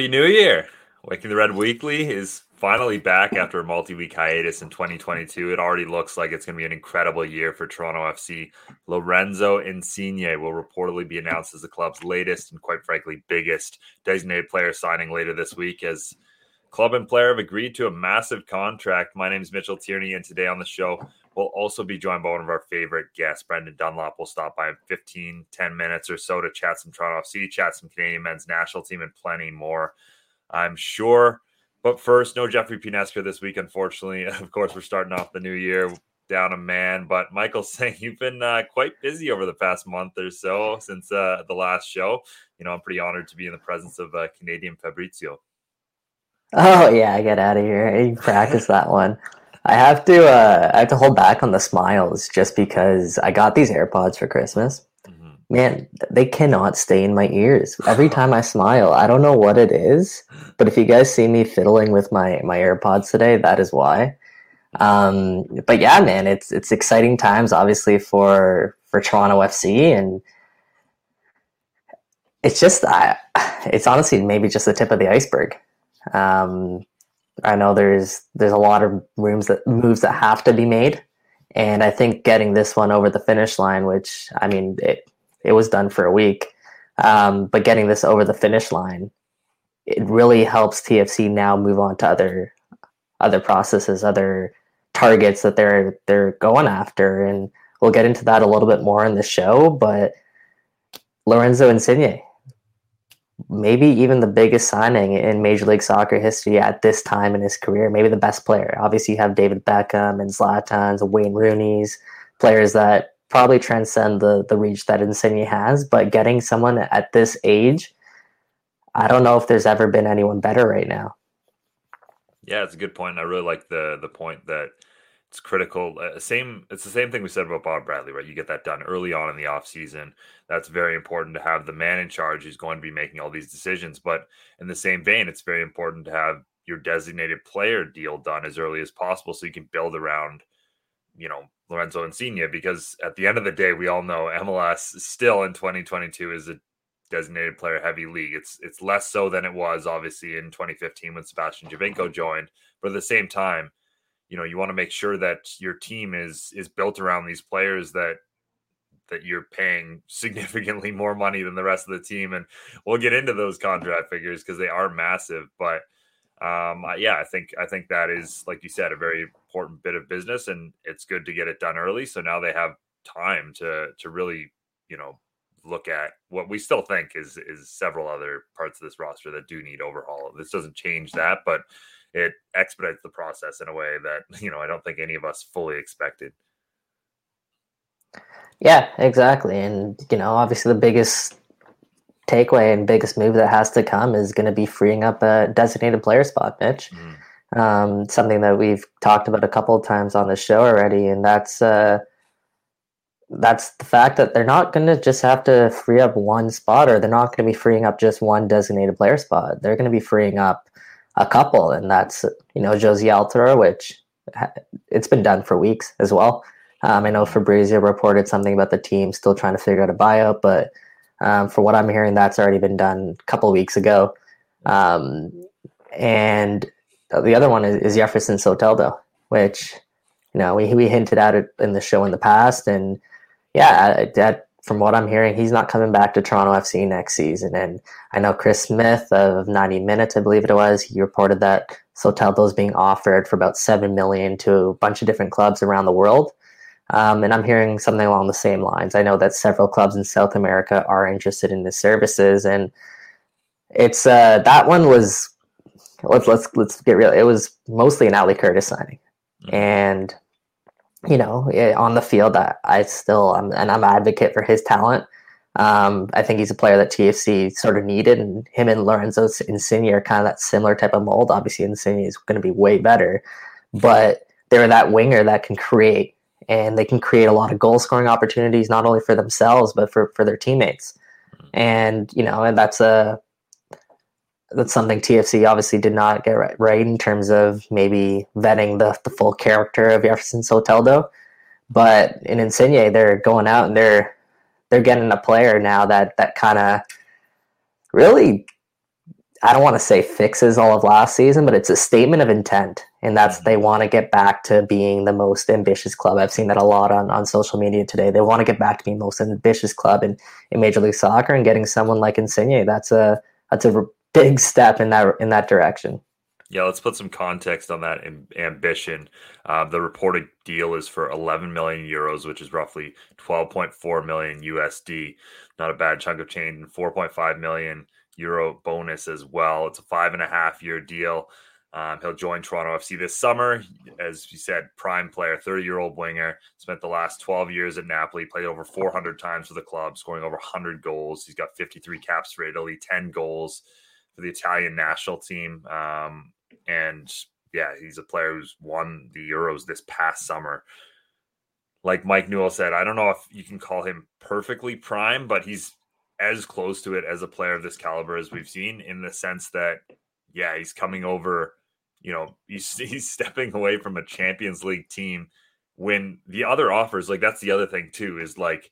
Happy New Year! Waking the Red Weekly is finally back after a multi-week hiatus in 2022. It already looks like it's going to be an incredible year for Toronto FC. Lorenzo Insigne will reportedly be announced as the club's latest and, quite frankly, biggest designated player signing later this week as club and player have agreed to a massive contract. My name is Mitchell Tierney, and today on the show, we'll also be joined by one of our favorite guests, Brendan Dunlop. We'll stop by in 15, 10 minutes or so to chat some Toronto FC, chat some Canadian men's national team, and plenty more. I'm sure but first, no Jeffrey Pineska this week, unfortunately. Of course, we're starting off the new year down a man. But Michael saying you've been uh, quite busy over the past month or so since uh, the last show. You know, I'm pretty honored to be in the presence of uh, Canadian Fabrizio. Oh yeah, get out of here! You practice that one. I have to. Uh, I have to hold back on the smiles just because I got these AirPods for Christmas, man, they cannot stay in my ears. Every time I smile, I don't know what it is, but if you guys see me fiddling with my my AirPods today, that is why. Um, but yeah, man, it's it's exciting times, obviously for for Toronto FC, and it's just I, it's honestly maybe just the tip of the iceberg. Um, I know there's there's a lot of rooms that moves that have to be made, and I think getting this one over the finish line, which I mean, it, it was done for a week. Um, but getting this over the finish line, it really helps TFC now move on to other other processes, other targets that they're they're going after, and we'll get into that a little bit more in the show. But Lorenzo Insigne, maybe even the biggest signing in Major League Soccer history at this time in his career, maybe the best player. Obviously, you have David Beckham and Zlatan's and Wayne Rooney's players that probably transcend the the reach that Insigne has. But getting someone at this age, I don't know if there's ever been anyone better right now. Yeah, it's a good point. I really like the the point that it's critical. Uh, same, it's the same thing we said about Bob Bradley, right? You get that done early on in the off season. That's very important to have the man in charge who's going to be making all these decisions. But in the same vein, it's very important to have your designated player deal done as early as possible so you can build around, you know, Lorenzo Insigne because at the end of the day, we all know MLS still in 2022 is a designated player heavy league. It's it's less so than it was obviously in 2015 when Sebastian Giovinco joined, but at the same time, you know, you want to make sure that your team is is built around these players that that you're paying significantly more money than the rest of the team and we'll get into those contract figures because they are massive, but um, yeah, I think I think that is like you said a very important bit of business, and it's good to get it done early. So now they have time to to really you know look at what we still think is is several other parts of this roster that do need overhaul. This doesn't change that, but it expedites the process in a way that you know I don't think any of us fully expected. Yeah, exactly, and you know obviously the biggest takeaway and biggest move that has to come is going to be freeing up a designated player spot, Mitch. Mm. Um, something that we've talked about a couple of times on the show already, and that's uh, that's the fact that they're not going to just have to free up one spot, or they're not going to be freeing up just one designated player spot. They're going to be freeing up a couple, and that's you know Jozy Altidore, which it's been done for weeks as well. Um, I know Fabrizio reported something about the team still trying to figure out a buyout, but um, for what I'm hearing, that's already been done a couple weeks ago. Um, and the other one is, is Jefferson Soteldo, which you know we we hinted at it in the show in the past, and yeah, that from what I'm hearing, he's not coming back to Toronto FC next season. And I know Chris Smith of 90 Minutes, I believe it was, he reported that Soteldo is being offered for about seven million to a bunch of different clubs around the world. Um, and I'm hearing something along the same lines. I know that several clubs in South America are interested in his services, and it's uh, that one was let's let's let's get real. It was mostly an Ali Curtis signing, mm-hmm. and you know, on the field, I, I still I'm, and I'm an advocate for his talent. Um, I think he's a player that TFC sort of needed, and him and Lorenzo Insigne are kind of that similar type of mold. Obviously, Insigne is going to be way better, but they're that winger that can create and they can create a lot of goal scoring opportunities not only for themselves but for for their teammates. And you know, and that's a that's something TFC obviously did not get right, right in terms of maybe vetting the, the full character of Jefferson Soteldo. But in Insigne, they're going out and they're they're getting a player now that that kind of really I don't want to say fixes all of last season, but it's a statement of intent. And that's mm-hmm. they want to get back to being the most ambitious club. I've seen that a lot on, on social media today. They want to get back to being the most ambitious club in, in Major League Soccer and getting someone like Insigne. That's a that's a big step in that in that direction. Yeah, let's put some context on that ambition. Uh, the reported deal is for 11 million euros, which is roughly 12.4 million USD. Not a bad chunk of change. And 4.5 million euro bonus as well. It's a five and a half year deal. Um, he'll join Toronto FC this summer. As you said, prime player, 30 year old winger, spent the last 12 years at Napoli, played over 400 times for the club, scoring over 100 goals. He's got 53 caps for Italy, 10 goals for the Italian national team. Um, and yeah, he's a player who's won the Euros this past summer. Like Mike Newell said, I don't know if you can call him perfectly prime, but he's as close to it as a player of this caliber as we've seen in the sense that, yeah, he's coming over, you know, he's, he's stepping away from a Champions League team when the other offers, like that's the other thing too, is like,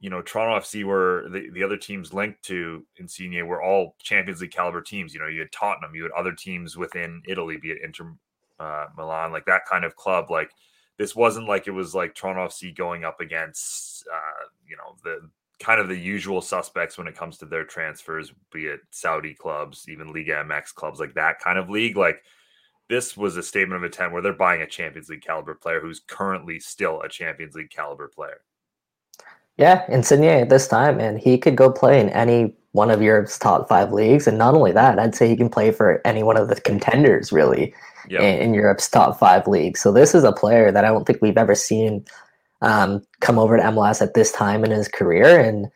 you know, Toronto FC were the, the other teams linked to Insigne were all Champions League caliber teams. You know, you had Tottenham, you had other teams within Italy, be it Inter uh, Milan, like that kind of club. Like this wasn't like it was like Toronto FC going up against, uh, you know, the kind of the usual suspects when it comes to their transfers, be it Saudi clubs, even Liga MX clubs, like that kind of league. Like this was a statement of intent where they're buying a Champions League caliber player who's currently still a Champions League caliber player. Yeah, Insigne at this time, and he could go play in any one of Europe's top five leagues. And not only that, I'd say he can play for any one of the contenders, really, yep. in, in, Europe's top five leagues. So this is a player that I don't think we've ever seen um, come over to MLS at this time in his career. And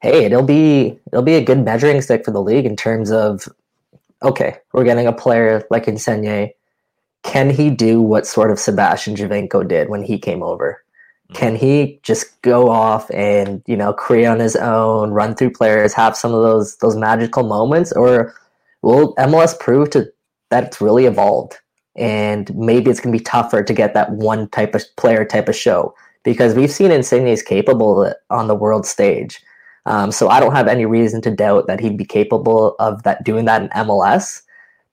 hey, it'll be it'll be a good measuring stick for the league in terms of okay, we're getting a player like Insigne. Can he do what sort of Sebastian Giovinco did when he came over? Can he just go off and you know create on his own, run through players, have some of those those magical moments, or will MLS prove to that it's really evolved and maybe it's going to be tougher to get that one type of player type of show because we've seen Insigne's capable on the world stage. Um, so I don't have any reason to doubt that he'd be capable of that doing that in MLS.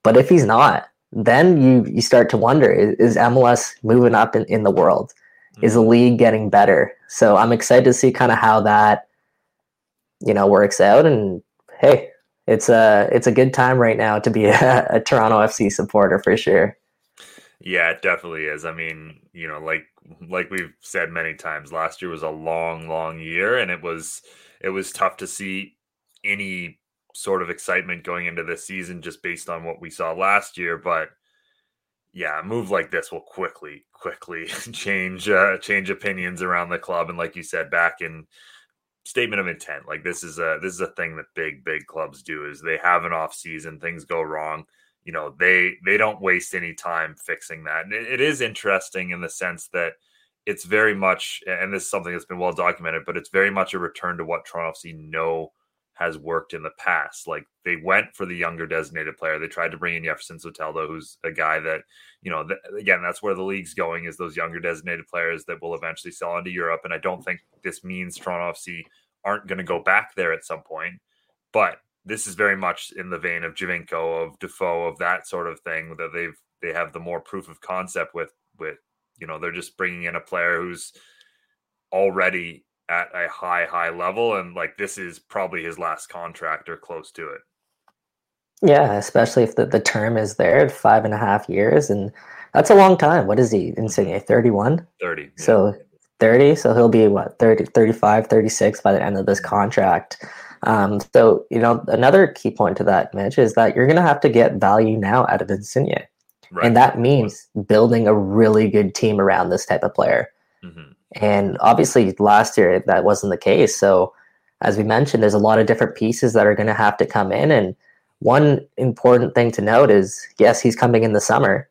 But if he's not, then you you start to wonder: is, is MLS moving up in, in the world? Is the league getting better? So I'm excited to see kind of how that you know works out. And hey, it's a it's a good time right now to be a, a Toronto FC supporter for sure. Yeah, it definitely is. I mean, you know, like like we've said many times, last year was a long, long year, and it was it was tough to see any sort of excitement going into this season just based on what we saw last year. But yeah, a move like this will quickly, quickly change uh, change opinions around the club. And like you said, back in statement of intent, like this is a this is a thing that big big clubs do is they have an off season, things go wrong you know they they don't waste any time fixing that and it, it is interesting in the sense that it's very much and this is something that's been well documented but it's very much a return to what toronto fc know has worked in the past. Like they went for the younger designated player. They tried to bring in jefferson soteldo who's a guy that you know th- again that's where the league's going is those younger designated players that will eventually sell into europe and i don't think this means toronto fc aren't going to go back there at some point but this is very much in the vein of Giovinco, of Defoe, of that sort of thing that they've they have the more proof of concept with with you know they're just bringing in a player who's already at a high high level and like this is probably his last contract or close to it. Yeah, especially if the, the term is there five and a half years and that's a long time. What is he Insigne? 31? 30. Yeah. So 30. So he'll be what 30, 35, 36 by the end of this contract. Um, so, you know, another key point to that, Mitch, is that you're going to have to get value now out of Insigne. Right. And that means building a really good team around this type of player. Mm-hmm. And obviously, last year that wasn't the case. So, as we mentioned, there's a lot of different pieces that are going to have to come in. And one important thing to note is yes, he's coming in the summer.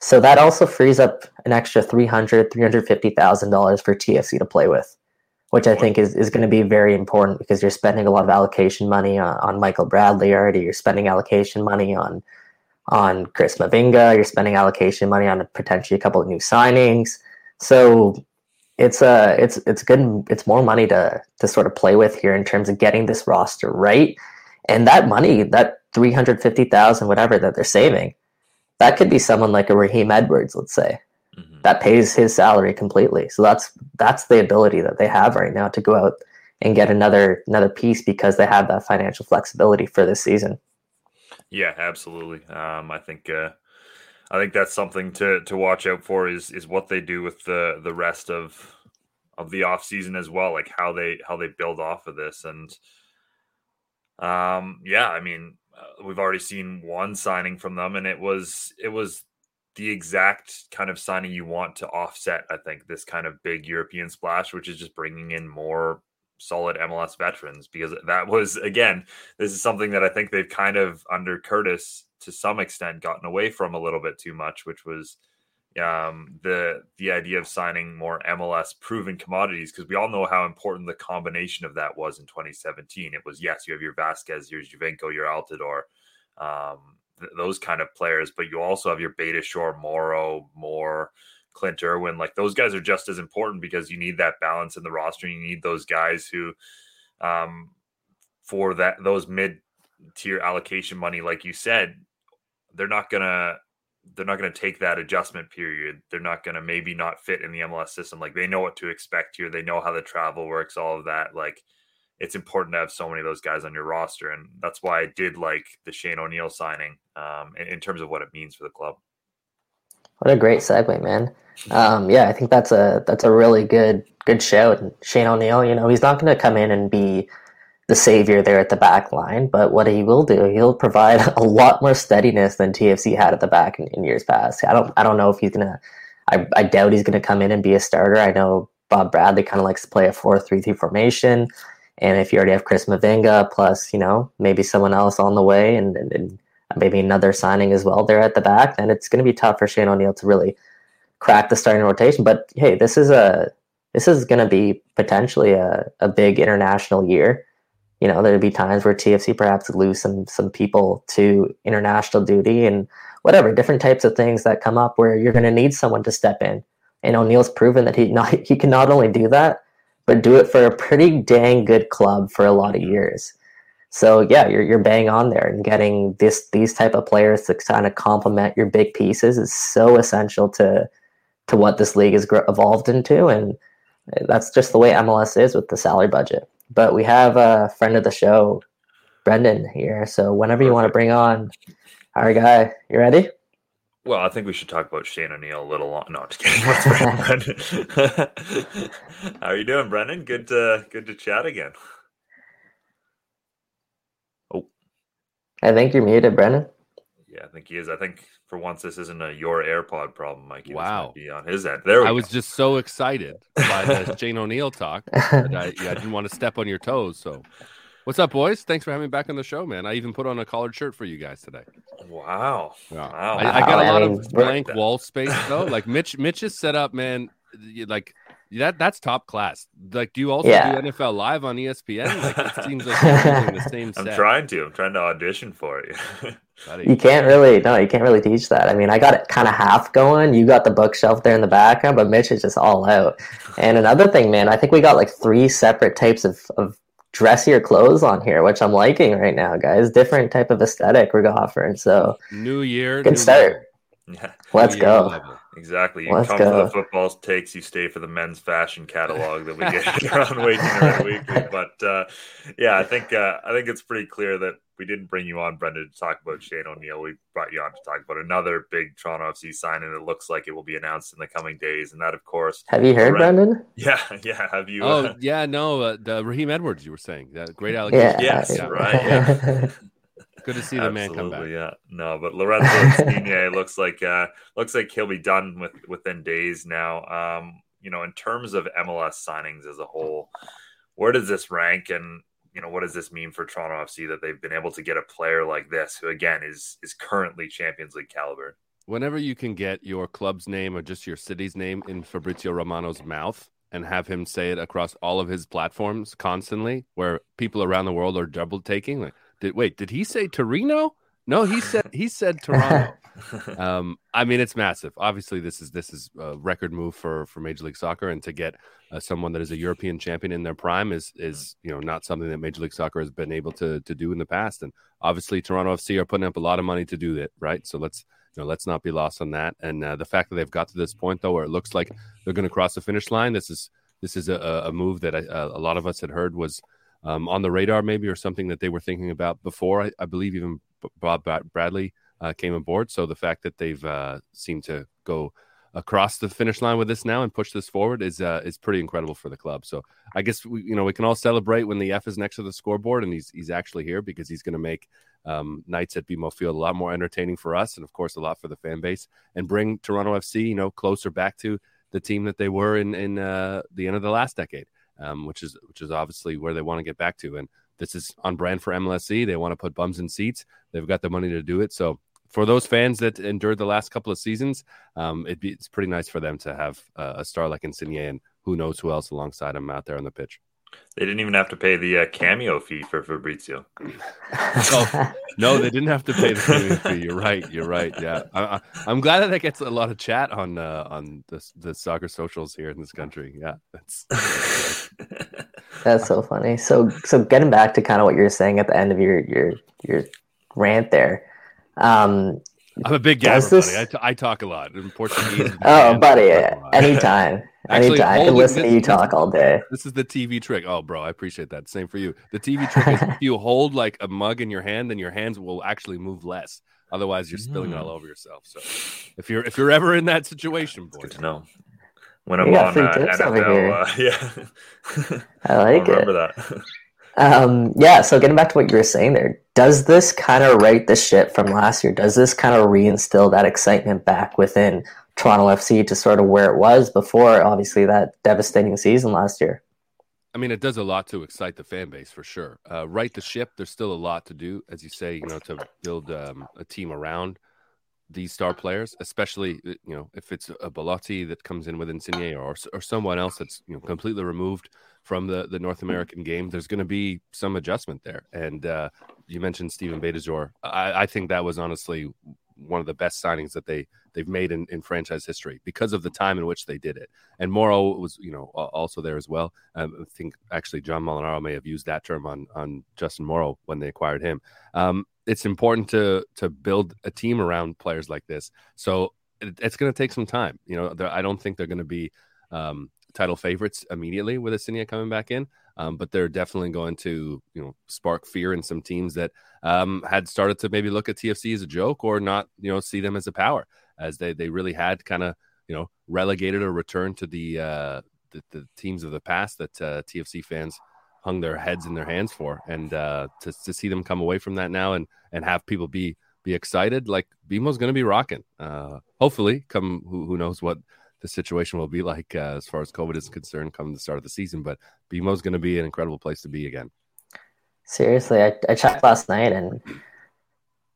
So that also frees up an extra $300,000, $350,000 for TFC to play with which I think is, is going to be very important because you're spending a lot of allocation money on, on Michael Bradley already. You're spending allocation money on on Chris Mavinga. You're spending allocation money on potentially a couple of new signings. So it's a uh, it's it's good. It's more money to to sort of play with here in terms of getting this roster right. And that money that three hundred fifty thousand, whatever that they're saving, that could be someone like a Raheem Edwards, let's say, mm-hmm. that pays his salary completely. So that's that's the ability that they have right now to go out and get another another piece because they have that financial flexibility for this season. Yeah, absolutely. Um, I think uh, I think that's something to to watch out for is is what they do with the the rest of of the off season as well, like how they how they build off of this. And um yeah, I mean uh, we've already seen one signing from them and it was it was the exact kind of signing you want to offset I think this kind of big European splash which is just bringing in more solid MLS veterans because that was again this is something that I think they've kind of under Curtis to some extent gotten away from a little bit too much, which was um, the the idea of signing more MLS proven commodities because we all know how important the combination of that was in 2017. It was yes, you have your Vasquez, your Giovinco, your Altidore, um, th- those kind of players, but you also have your Beitashour, Morrow, Moore, Clint Irwin. Like those guys are just as important because you need that balance in the roster. And You need those guys who, um, for that those mid tier allocation money, like you said, they're not gonna they're not to take that adjustment period. They're not to maybe not fit in the MLS system. Like they know what to expect here. They know how the travel works, all of that. Like it's important to have so many of those guys on your roster. And that's why I did like the Shane O'Neill signing um, in, in, terms of what it means for the club. What a great segue, man. Um, yeah, I think that's a, that's a really good, good show. Shane O'Neill, you know, he's not going to come in and be the savior there at the back line. But what he will do, he'll provide a lot more steadiness than TFC had at the back in, in years past. I don't I don't know if he's gonna. I, I doubt he's gonna come in and be a starter. I know Bob Bradley kind of likes to play a four-three-three formation, and if you already have Chris Mavinga plus you know maybe someone else on the way and, and, and maybe another signing as well there at the back, then it's going to be tough for Shane O'Neill to really crack the starting rotation. But hey, this is a this is going to be potentially a, a big international year you know, there'd be times where TFC perhaps lose some some people to international duty and whatever different types of things that come up where you're going to need someone to step in. And O'Neill's proven that he not he can not only do that, but do it for a pretty dang good club for a lot of years. So yeah, you're you're bang on there, and getting this these type of players to kind of complement your big pieces is so essential to to what this league has evolved into, and eh, that's just the way MLS is with the salary budget. But we have a friend of the show, Brendan, here. So whenever you want to bring on our guy, you ready? Well, I think we should talk about Shane O'Neill a little long. No, just kidding. Brendan. How are you doing, Brendan? Good to good to chat again. Oh, I think you're muted, Brendan. Yeah, I think he is. I think for once this isn't a your AirPod problem, Mikey. Wow, be on his end. There, I go. was just so excited by the Shane O'Neill talk. That I, yeah, I didn't want to step on your toes. So, what's up, boys? Thanks for having me back on the show, man. I even put on a collared shirt for you guys today. Wow, wow. I, I got a lot of blank wall space though. Like Mitch, Mitch is set up, man. Like that that's top class. Like, do you also yeah. do NFL live on ESPN? Like, it seems like you're doing the same. Set. I'm trying to. I'm trying to audition for you. you can't really no, you can't really teach that. I mean, I got it kind of half going. You got the bookshelf there in the background, but Mitch is just all out. And another thing, man, I think we got like three separate types of of dressier clothes on here, which I'm liking right now, guys. Different type of aesthetic we're offering. So new year, good start. Yeah. Let's go. Level. Exactly. You Let's come go. for the football takes, you stay for the men's fashion catalog that we get around Waking Red Weekly. But uh, yeah, I think uh, I think it's pretty clear that we didn't bring you on, Brendan, to talk about Shane O'Neill. We brought you on to talk about another big Toronto FC signing that looks like it will be announced in the coming days, and that, of course, have you heard, Brendan? Yeah, yeah. Have you? Oh, uh, yeah. No, uh, the Raheem Edwards. You were saying that great allegation. Yeah, yes, yeah. right. Yeah. Good to see the man come back. Yeah, no, but Lorenzo Insigne looks like uh, looks like he'll be done with within days now. Um, you know, in terms of MLS signings as a whole, where does this rank, and you know, what does this mean for Toronto FC that they've been able to get a player like this, who again is is currently Champions League caliber? Whenever you can get your club's name or just your city's name in Fabrizio Romano's mouth, and have him say it across all of his platforms constantly, where people around the world are double taking, like did wait? Did he say Torino? No, he said he said Toronto. um, I mean, it's massive. Obviously, this is this is a record move for for Major League Soccer, and to get uh, someone that is a European champion in their prime is is you know not something that Major League Soccer has been able to to do in the past. And obviously, Toronto FC are putting up a lot of money to do that, right? So let's you know let's not be lost on that. And uh, the fact that they've got to this point though, where it looks like they're going to cross the finish line, this is this is a, a move that I, a lot of us had heard was um, on the radar, maybe, or something that they were thinking about before. I, I believe even Bob Bradley uh, came aboard. So the fact that they've uh, seemed to go across the finish line with this now and push this forward is uh, is pretty incredible for the club. So I guess we, you know we can all celebrate when the F is next to the scoreboard and he's he's actually here because he's going to make um, nights at BMO Field a lot more entertaining for us and of course a lot for the fan base and bring Toronto FC you know closer back to the team that they were in in uh, the end of the last decade, um, which is which is obviously where they want to get back to. And this is on brand for MLSE. They want to put bums in seats. They've got the money to do it. So for those fans that endured the last couple of seasons, um, be, it's pretty nice for them to have uh, a star like Insigne and who knows who else alongside him out there on the pitch. They didn't even have to pay the uh, cameo fee for Fabrizio. oh, no, they didn't have to pay the cameo fee. You're right. You're right. Yeah, I, am glad that that gets a lot of chat on uh, on the the soccer socials here in this country. Yeah, that's that's so funny. So so getting back to kind of what you were saying at the end of your your your rant there. Um, I'm a big gabber, this... buddy. I, t- I talk a lot in Portuguese. oh, buddy, anytime. Actually, anytime. I can listen this, to you talk all day. This is the TV trick. Oh, bro, I appreciate that. Same for you. The TV trick is if you hold like a mug in your hand, then your hands will actually move less. Otherwise, you're spilling mm. all over yourself. So, if you're if you're ever in that situation, boy, good to know. When I'm on uh, NFL, uh, yeah, I like it. Remember that. Um, yeah, so getting back to what you were saying there, does this kind of right the ship from last year? Does this kind of reinstill that excitement back within Toronto FC to sort of where it was before, obviously, that devastating season last year? I mean, it does a lot to excite the fan base for sure. Uh, right the ship, there's still a lot to do, as you say, you know, to build um, a team around these star players, especially you know if it's a Belotti that comes in with Insigne or or someone else that's you know completely removed from the, the North American game, there's going to be some adjustment there. And uh, you mentioned Steven Beitashour. I, I, think that was honestly one of the best signings that they they've made in, in franchise history because of the time in which they did it. And Morrow was you know also there as well. Um, I think actually John Molinaro may have used that term on on Justin Morrow when they acquired him. Um, it's important to to build a team around players like this. So it, it's going to take some time. You know, I don't think they're going to be um, title favorites immediately with Insigne coming back in. Um, but they're definitely going to, you know, spark fear in some teams that um, had started to maybe look at TFC as a joke or not, you know, see them as a power, as they they really had kind of, you know, relegated or returned to the, uh, the, the teams of the past that uh, TFC fans hung their heads in their hands for, and uh, to to see them come away from that now and and have people be be excited, like BMO's going to be rocking. Uh, hopefully, come who, who knows what the situation will be like uh, as far as COVID is concerned come the start of the season. But BMO is going to be an incredible place to be again. Seriously, I, I checked last night and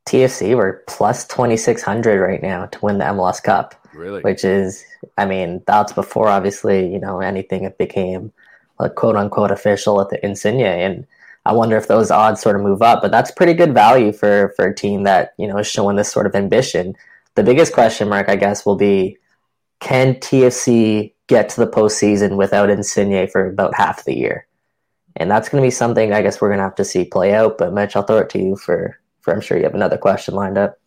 TFC were plus 2,600 right now to win the MLS Cup. Really? Which is, I mean, that's before obviously, you know, anything it became a quote unquote official at the Insigne. And I wonder if those odds sort of move up, but that's pretty good value for, for a team that, you know, is showing this sort of ambition. The biggest question mark, I guess, will be can TFC get to the postseason without Insigne for about half the year? And that's going to be something I guess we're going to have to see play out. But Mitch, I'll throw it to you for, for I'm sure you have another question lined up.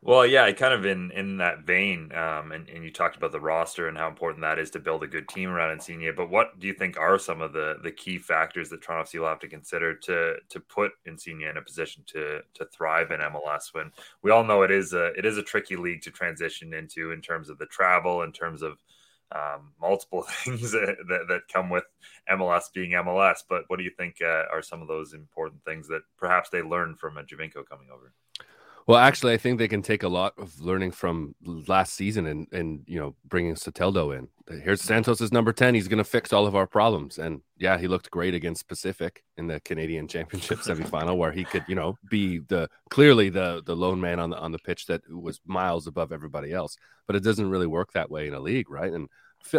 Well, yeah, kind of in in that vein, um, and, and you talked about the roster and how important that is to build a good team around Insigne. But what do you think are some of the the key factors that Toronto FC will have to consider to to put Insigne in a position to to thrive in MLS? When we all know it is a it is a tricky league to transition into in terms of the travel, in terms of um, multiple things that, that, come with MLS being MLS. But what do you think uh, are some of those important things that perhaps they learned from a Giovinco coming over? Well, actually, I think they can take a lot of learning from last season and and you know bringing Soteldo in. Here's Santos' number ten. He's going to fix all of our problems. And yeah, he looked great against Pacific in the Canadian Championship semifinal, where he could you know be the clearly the the lone man on the on the pitch that was miles above everybody else. But it doesn't really work that way in a league, right? And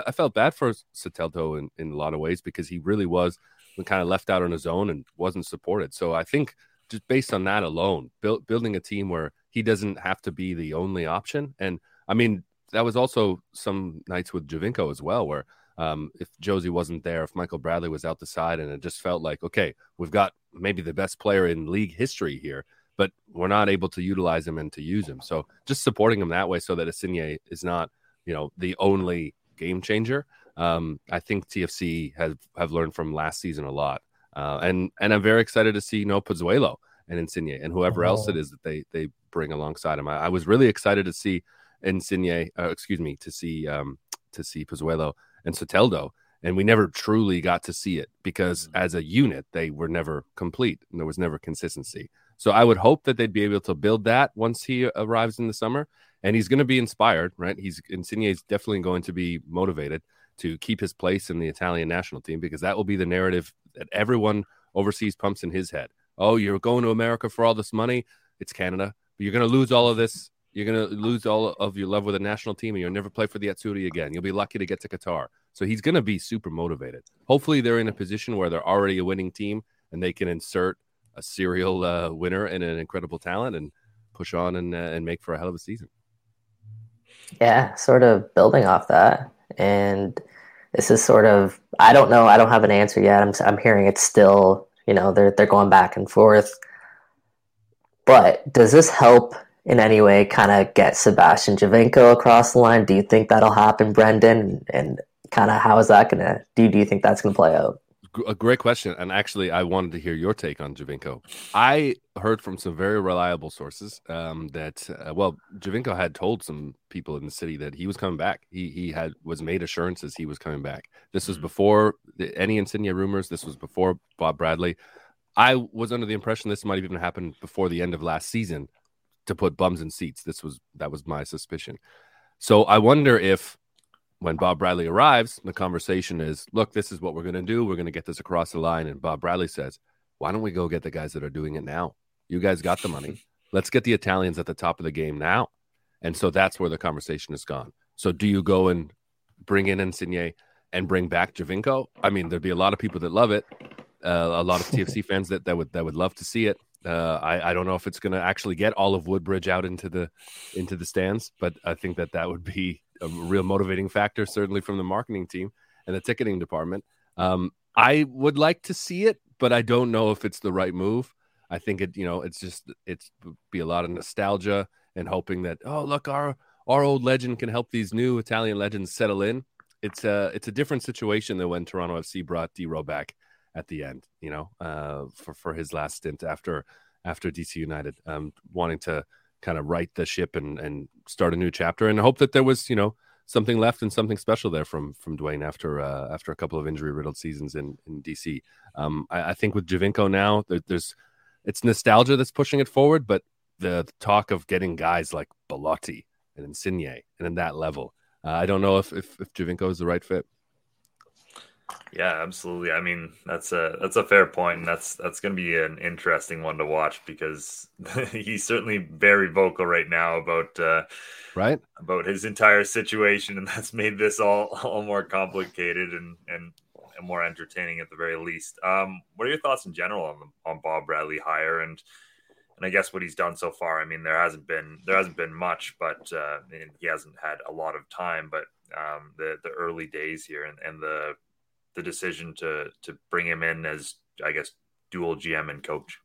I felt bad for Soteldo in in a lot of ways because he really was kind of left out on his own and wasn't supported. So I think just based on that alone, build, building a team where he doesn't have to be the only option. And I mean, that was also some nights with Giovinco as well, where um, if Jozy wasn't there, if Michael Bradley was out the side, and it just felt like, okay, we've got maybe the best player in league history here, but we're not able to utilize him and to use him. So just supporting him that way so that Insigne is not, you know, the only game changer. Um, I think TFC have, have learned from last season a lot. Uh, and and I'm very excited to see no Pozuelo and Insigne and whoever oh. else it oh. that they they bring alongside him. I, I was really excited to see Insigne, uh, excuse me, to see um, to see Pozuelo and Soteldo, and we never truly got to see it because mm-hmm. as a unit they were never complete and there was never consistency. So I would hope that they'd be able to build that once he arrives in the summer, and he's going to be inspired, right? He's Insigne is definitely going to be motivated to keep his place in the Italian national team because that will be the narrative that everyone overseas pumps in his head. Oh, you're going to America for all this money. It's Canada, but you're going to lose all of this you're going to lose all of your love with the national team and you'll never play for the Azzurri again. You'll be lucky to get to Qatar. So he's going to be super motivated. Hopefully, they're in a position where they're already a winning team and they can insert a serial uh, winner and an incredible talent and push on and, uh, and make for a hell of a season. Yeah, sort of building off that. And this is sort of, I don't know, I don't have an answer yet. I'm, I'm hearing it's still, you know, they're, they're going back and forth. But does this help in any way kind of get Sebastian Giovinco across the line? Do you think that'll happen, Brendan? And kind of how is that to do? Do you think that's to play out? A great question, and actually, I wanted to hear your take on Giovinco. I heard from some very reliable sources um, that, uh, well, Giovinco had told some people in the city that he was coming back. He he had was made assurances he was coming back. This was mm-hmm. before any Insigne rumors. This was before Bob Bradley. I was under the impression this might have even happened before the end of last season to put bums in seats. This was that was my suspicion. So I wonder if when Bob Bradley arrives, the conversation is, look, this is what we're going to do. We're going to get this across the line. And Bob Bradley says, why don't we go get the guys that are doing it now? You guys got the money. Let's get the Italians at the top of the game now. And so that's where the conversation has gone. So do you go and bring in Insigne and bring back Giovinco? I mean, there'd be a lot of people that love it. Uh, a lot of TFC fans that, that would that would love to see it. Uh, I, I don't know if it's going to actually get all of Woodbridge out into the into the stands, but I think that that would be a real motivating factor, certainly from the marketing team and the ticketing department. Um, I would like to see it, but I don't know if it's the right move. I think it, you know, it's just it's be a lot of nostalgia and hoping that oh look our our old legend can help these new Italian legends settle in. It's a it's a different situation than when Toronto FC brought Dero back at the end, you know, uh, for for his last stint after after DC United, um, wanting to kind of right the ship and and start a new chapter, and hope that there was, you know, something left and something special there from from Dwayne after uh, after a couple of injury riddled seasons in in DC. Um, I, I, think with Giovinco now, there, there's it's nostalgia that's pushing it forward, but the, talk of getting guys like Belotti and Insigne and in that level, uh, I don't know if if, if Giovinco is the right fit. Yeah, absolutely. I mean, that's a that's a fair point, and that's that's going to be an interesting one to watch because he's certainly very vocal right now about uh, right about his entire situation, and that's made this all all more complicated and and, and more entertaining at the very least. Um, what are your thoughts in general on the, on Bob Bradley hire and and I guess what he's done so far? I mean, there hasn't been there hasn't been much, but uh, he hasn't had a lot of time, but um, the the early days here and, and the the decision to to bring him in as I guess dual GM and coach.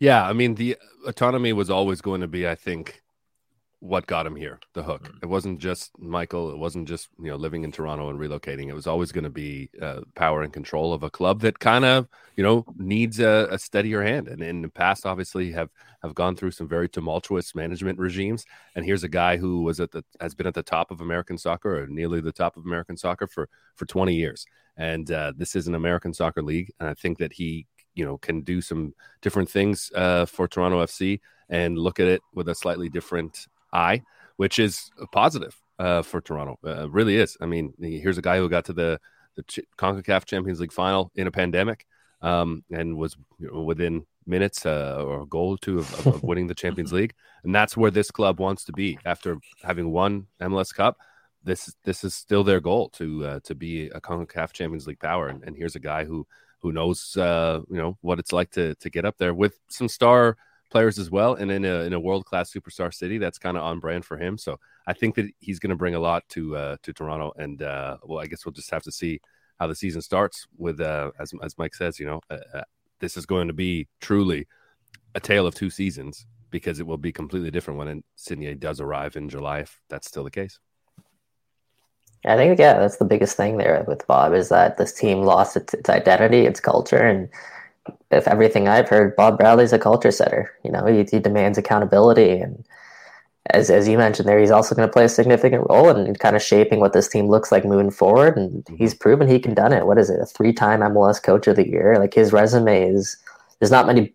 Yeah, I mean the autonomy was always going to be, I think, what got him here, the hook. Mm-hmm. It wasn't just Michael. It wasn't just you know living in Toronto and relocating. It was always going to be uh, power and control of a club that kind of you know needs a, a, steadier hand. And in the past, obviously, have have gone through some very tumultuous management regimes. And here's a guy who was at the has been at the top of American soccer or nearly the top of American soccer for for 20 years. And uh, this is an American soccer league, and I think that he you know can do some different things uh, for Toronto FC and look at it with a slightly different eye, which is positive uh, for Toronto. Uh, really is. I mean, here's a guy who got to the the Ch- Concacaf Champions League final in a pandemic um, and was you know, within minutes uh, or a goal or two of, of winning the Champions League, and that's where this club wants to be after having won MLS Cup. This this is still their goal to uh, to be a Concacaf Champions League power, and, and here's a guy who who knows, uh, you know, what it's like to to get up there with some star players as well, and in a in a world class superstar city, that's kind of on brand for him. So I think that he's going to bring a lot to uh, to Toronto, and uh, well, I guess we'll just have to see how the season starts. With uh, as as Mike says, you know, uh, uh, this is going to be truly a tale of two seasons because it will be completely different when Insigne does arrive in July, if that's still the case. I think yeah, that's the biggest thing there with Bob is that this team lost its, its identity, its culture, and if everything I've heard, Bob Bradley's a culture setter. You know, he, he demands accountability, and as as you mentioned there, he's also going to play a significant role in kind of shaping what this team looks like moving forward. And mm-hmm. he's proven he can done it. What is it? A three time MLS Coach of the Year. Like his resume is. There's not many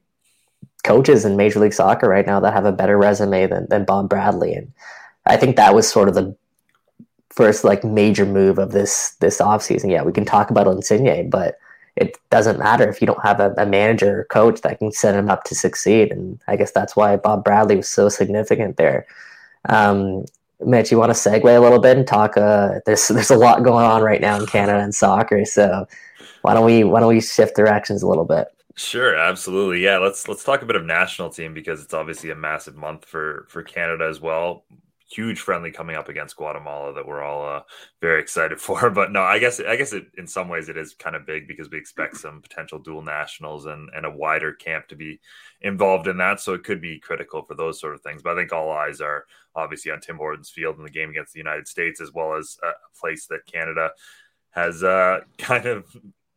coaches in Major League Soccer right now that have a better resume than than Bob Bradley, and I think that was sort of the first like major move of this this offseason. Yeah, we can talk about Insigne, but it doesn't matter if you don't have a, a, manager or coach that can set him up to succeed. And I guess that's why Bob Bradley was so significant there. Um, Mitch, you want to segue a little bit and talk? Uh, there's there's a lot going on right now in Canada and soccer, so why don't we why don't we shift directions a little bit? Sure, absolutely. Yeah, let's let's talk a bit of national team because it's obviously a massive month for for Canada as well huge friendly coming up against Guatemala that we're all uh, very excited for. But no, I guess I guess it, in some ways it is kind of big because we expect some potential dual nationals and and a wider camp to be involved in that. So it could be critical for those sort of things. But I think all eyes are obviously on Tim Hortons field in the game against the United States, as well as a place that Canada has uh, kind of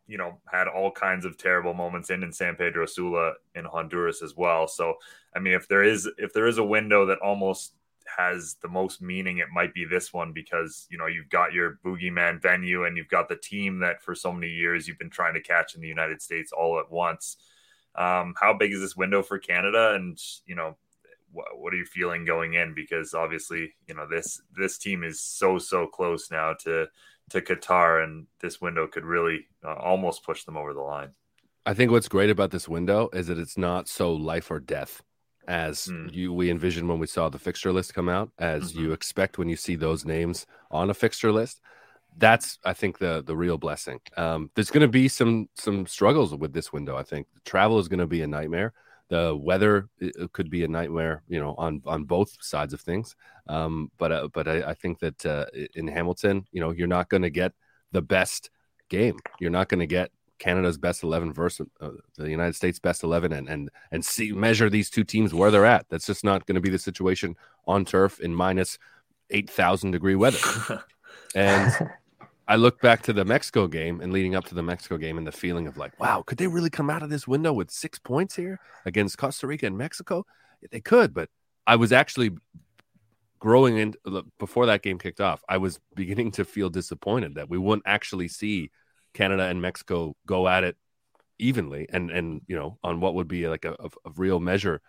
you know had all kinds of terrible moments in in San Pedro Sula in Honduras as well. So I mean, if there is if there is a window that almost has the most meaning, it might be this one because you know you've got your boogeyman venue and you've got the team that for so many years you've been trying to catch in the United States all at once. Um, how big is this window for Canada? And you know, wh- what are you feeling going in? Because obviously, you know this this team is so so close now to to Qatar, and this window could really uh, almost push them over the line. I think what's great about this window is that it's not so life or death as mm. you we envisioned when we saw the fixture list come out, as mm-hmm. you expect when you see those names on a fixture list. That's I think the the real blessing. Um, there's going to be some some struggles with this window. I think travel is going to be a nightmare. The weather could be a nightmare, you know, on on both sides of things. Um, but uh, but I, I, think that uh, in Hamilton, you know, you're not going to get the best game. You're not going to get Canada's best 11 versus uh, the United States best 11 and and and see measure these two teams where they're at. That's just not going to be the situation on turf in minus 8,000 degree weather. and I look back to the Mexico game and leading up to the Mexico game and the feeling of like, wow, could they really come out of this window with 6 points here against Costa Rica and Mexico? They could, but I was actually growing in before that game kicked off. I was beginning to feel disappointed that we wouldn't actually see Canada and Mexico go at it evenly and and you know on what would be like a, a, a real measure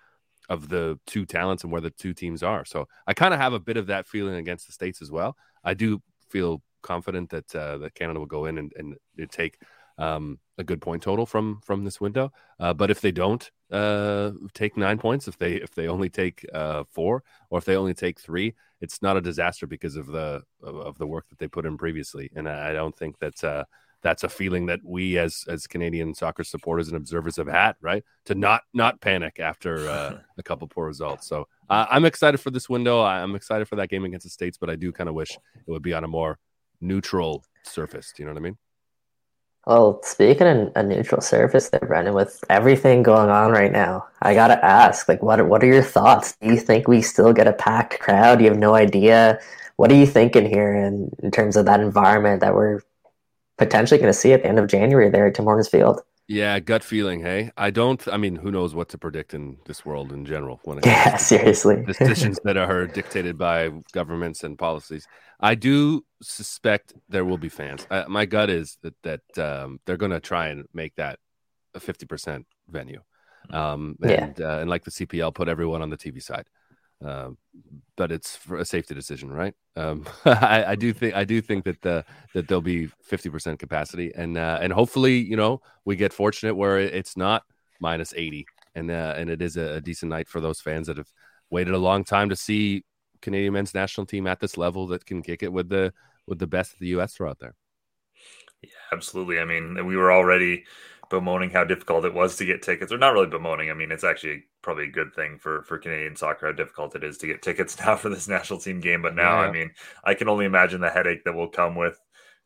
of the two talents and where the two teams are. So I kind of have a bit of that feeling against the states as well. I do feel confident that uh, that Canada will go in and, and take um, a good point total from from this window. Uh, but if they don't uh, take nine points, if they if they only take uh, four, or if they only take three, it's not a disaster because of the of the work that they put in previously. And I, I don't think that uh, that's a feeling that we as as Canadian soccer supporters and observers have had, right? To not not panic after uh, a couple poor results. So uh, I'm excited for this window. I'm excited for that game against the States, but I do kind of wish it would be on a more neutral surface. Do you know what I mean? Well, speaking of a neutral surface there, Brendan, with everything going on right now, I gotta ask, like, what what are your thoughts? Do you think we still get a packed crowd? You have no idea. What are you thinking here in, in terms of that environment that we're potentially going to see at the end of January there at Tim Hortons Field. Yeah, gut feeling. Hey, I don't. I mean, who knows what to predict in this world in general? When it yeah, seriously, decisions that are dictated by governments and policies. I do suspect there will be fans. Uh, my gut is that that um, they're going to try and make that a fifty percent venue, um, and yeah. uh, and like the CPL, put everyone on the TV side. Uh, but it's for a safety decision, right? Um, I, I, do think I do think that the that there'll be fifty percent capacity, and uh, and hopefully, you know, we get fortunate where it's not minus eighty, and uh, and it is a, a, decent night for those fans that have waited a long time to see Canadian men's national team at this level that can kick it with the with the best of the U.S. throw out there. Yeah, absolutely. I mean, we were already bemoaning how difficult it was to get tickets, or not really bemoaning. I mean, it's actually probably a good thing for for Canadian soccer how difficult it is to get tickets now for this national team game. But now, yeah. I mean, I can only imagine the headache that will come with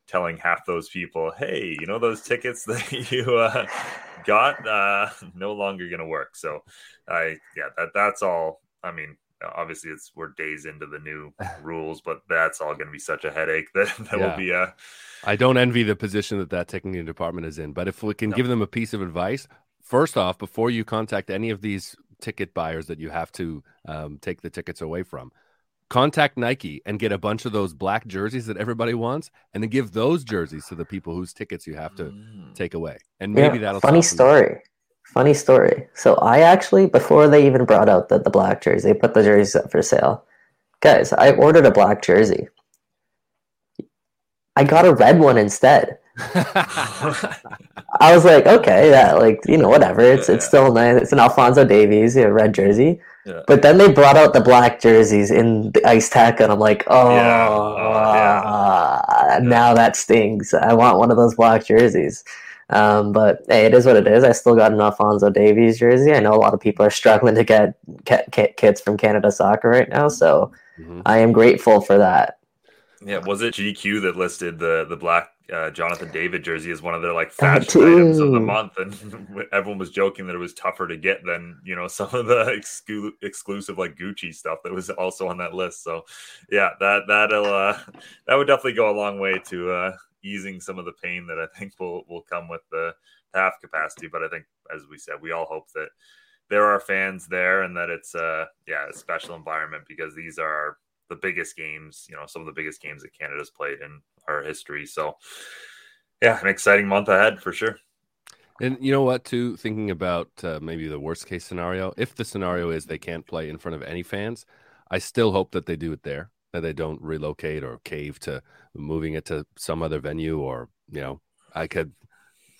telling half those people, "Hey, you know those tickets that you uh, got uh, no longer going to work." So, I yeah, that that's all. I mean, obviously it's we're days into the new rules, but that's all going to be such a headache that that yeah. will be a. I don't envy the position that that ticketing department is in, but if we can no. give them a piece of advice, first off, before you contact any of these ticket buyers that you have to um, take the tickets away from, contact Nike and get a bunch of those black jerseys that everybody wants, and then give those jerseys to the people whose tickets you have to mm. take away. And maybe yeah, that'll funny story. Funny story. So I actually, before they even brought out the, the black jersey, they put the jerseys up for sale. Guys, I ordered a black jersey. I got a red one instead. I was like, okay, yeah, like you know, whatever. It's yeah, it's yeah. still nice. It's an Alfonso Davies, red jersey. Yeah. But then they brought out the black jerseys in the Azteca, and I'm like, oh, oh uh, now that stings. I want one of those black jerseys. Um, but hey, it is what it is. I still got an Alfonso Davies jersey. I know a lot of people are struggling to get, get, get kits from Canada Soccer right now, so mm-hmm. I am grateful for that. Yeah, was it GQ that listed the the black uh, Jonathan David jersey as one of their like fashion items of the month, and everyone was joking that it was tougher to get than you know some of the exclu- exclusive like Gucci stuff that was also on that list. So, yeah, that that'll uh, that would definitely go a long way to uh, easing some of the pain that I think will will come with the half capacity. But I think, as we said, we all hope that there are fans there and that it's uh yeah a special environment because these are the biggest games, you know, some of the biggest games that Canada's played in our history. So yeah, an exciting month ahead for sure. And you know what, too, thinking about uh, maybe the worst case scenario, if the scenario is they can't play in front of any fans, I still hope that they do it there that they don't relocate or cave to moving it to some other venue or you know i could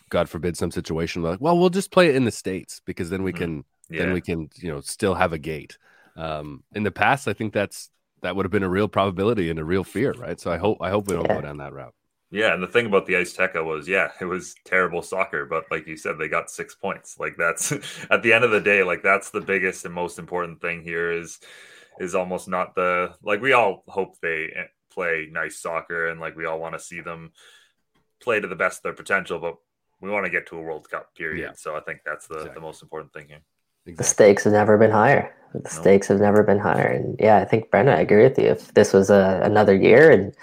god forbid some situation like well we'll just play it in the states because then we mm-hmm. can yeah. then we can you know still have a gate um in the past i think that's that would have been a real probability and a real fear right so i hope i hope we don't yeah. go down that route yeah, and the thing about the Azteca was, yeah, it was terrible soccer, but like you said, they got six points. Like that's at the end of the day, like that's the biggest and most important thing here is is almost not the like we all hope they eh, play nice soccer and like we all want to see them play to the best of their potential, but we want to get to a World Cup period. Yeah. So I think that's the, exactly. the most important thing here. Exactly. The stakes have never been higher. The no. stakes have never been higher. And yeah, I think Brendan, I agree with you. If this was a, another year and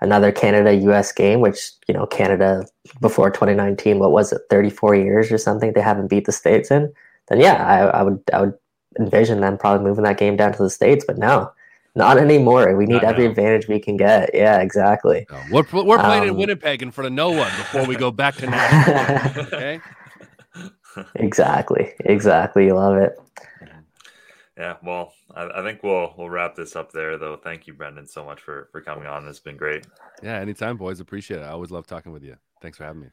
another Canada US game, which, you know, Canada before 2019, what was it, 34 years or something, they haven't beat the States in, then yeah, I, I would I would envision them probably moving that game down to the states, but no, not anymore. We need not every now. advantage we can get. Yeah, exactly. No, we're we're playing um, in Winnipeg in front of no one before we go back to national. okay. Exactly. Exactly. You love it. Yeah. Well, I, I, think we'll we'll wrap this up there, though. Thank you, Brendan, so much for for coming on. It's been great. Yeah. Anytime, boys. Appreciate it. I always love talking with you. Thanks for having me.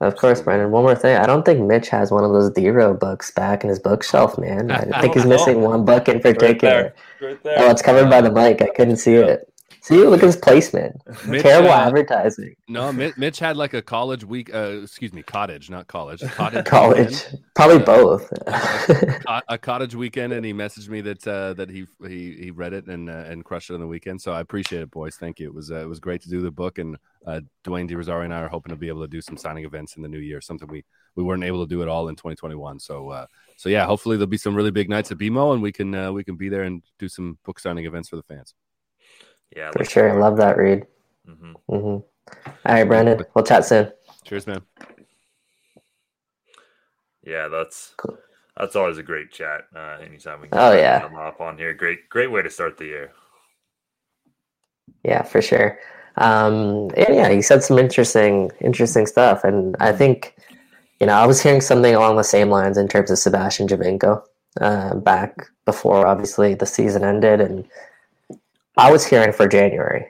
Of course, Brendan. One more thing. I don't think Mitch has one of those Dero books back in his bookshelf, man. I think he's missing one book in particular. Right there. Right there. Oh, it's covered by the mic. I couldn't see it. See, look at his placement. Mitch, Terrible uh, advertising. No, Mitch had like a college week. Uh, excuse me, cottage, not college. Cottage. college, probably uh, both. a, a, cottage weekend, and he messaged me that uh, that he he he read it and uh, and crushed it on the weekend. So I appreciate it, boys. Thank you. It was uh, it was great to do the book, and Dwayne De Rosario and I are hoping to be able to do some signing events in the new year. Something we we weren't able to do it all in 2021. So so yeah, hopefully there'll be some really big nights at BMO, and we can we can be there and do some book signing events for the fans. Yeah, for sure. I love that read. Mm-hmm. Mm-hmm. All right, Brandon. We'll chat soon. Cheers, man. Yeah, that's cool. that's always a great chat. Uh, anytime we can oh yeah come up on here, great great way to start the year. Yeah, for sure. Um, and yeah, he said some interesting interesting stuff, and I think you know I was hearing something along the same lines in terms of Sebastian Giovinco uh, back before obviously the season ended and I was hearing for January,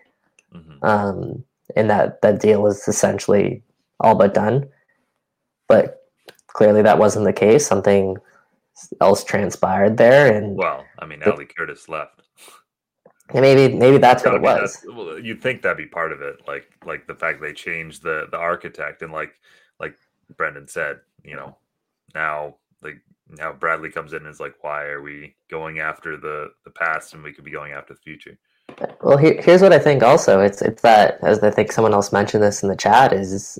mm-hmm. um, and that that deal was essentially all but done. But clearly, that wasn't the case. Something else transpired there, and well, I mean, Ali Curtis left. And maybe maybe that's what it was. Well, you'd think that'd be part of it, like like the fact they changed the the architect and like like Brendan said, you know, now like now Bradley comes in and is like, why are we going after the the past and we could be going after the future? Well, here, here's what I think. Also, it's it's that as I think someone else mentioned this in the chat is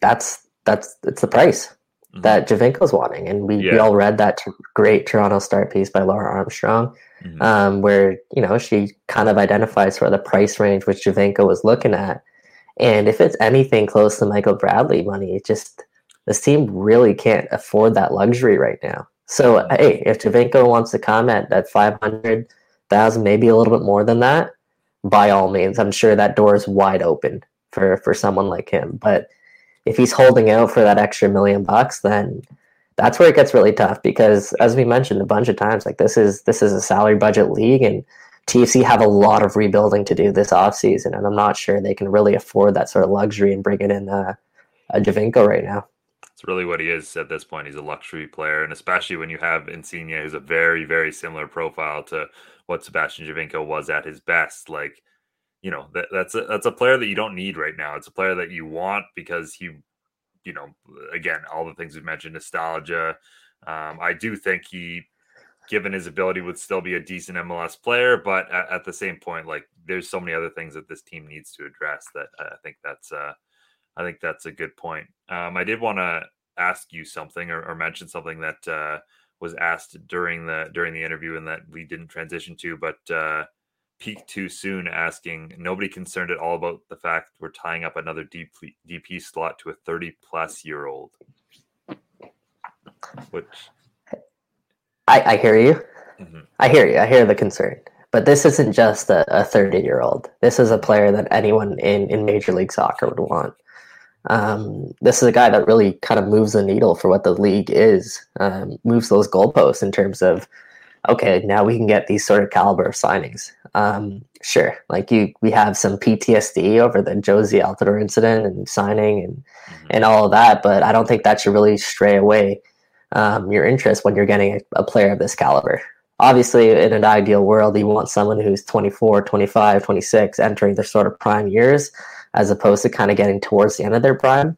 that's that's it's the price mm-hmm. that Giovinco's wanting, and we, yeah. we all read that great Toronto Star piece by Laura Armstrong, mm-hmm. um, where you know she kind of identifies for the price range which Giovinco was looking at, and if it's anything close to Michael Bradley money, it just this team really can't afford that luxury right now. So mm-hmm. hey, if Giovinco wants to come at that five hundred thousand, maybe a little bit more than that, by all means, I'm sure that door is wide open for for someone like him. But if he's holding out for that extra million bucks, then that's where it gets really tough because as we mentioned a bunch of times, like this is this is a salary budget league and TFC have a lot of rebuilding to do this offseason, and I'm not sure they can really afford that sort of luxury and bringing in a, a Giovinco right now. It's really what he is at this point. He's a luxury player, and especially when you have Insigne, who's a very, very similar profile to what Sebastian Giovinco was at his best. Like you know that, that's a that's a player that you don't need right now. It's a player that you want because he, you know, again all the things we mentioned, nostalgia. Um, I do think he, given his ability, would still be a decent MLS player, but at, at, the same point, like there's so many other things that this team needs to address that I think that's uh, I think that's a good point. Um, I did want to ask you something or, or mention something that uh, was asked during the during the interview and that we didn't transition to, but. Uh, peak too soon asking nobody concerned at all about the fact we're tying up another DP, DP slot to a 30 plus year old. Which I, I hear you. Mm-hmm. I hear you. I hear the concern. But this isn't just a, a 30 year old this is a player that anyone in, in major league soccer would want um, this is a guy that really kind of moves the needle for what the league is um, moves those goalposts in terms of okay, now we can get these sort of caliber of signings. Um, sure, like you, we have some PTSD over the Jozy Altidore incident and signing and mm-hmm. and all of that, but I don't think that should really stray away um, your interest when you're getting a, a, player of this caliber. Obviously, in an ideal world, you want someone who's 24, 25, 26, entering their sort of prime years, as opposed to kind of getting towards the end of their prime.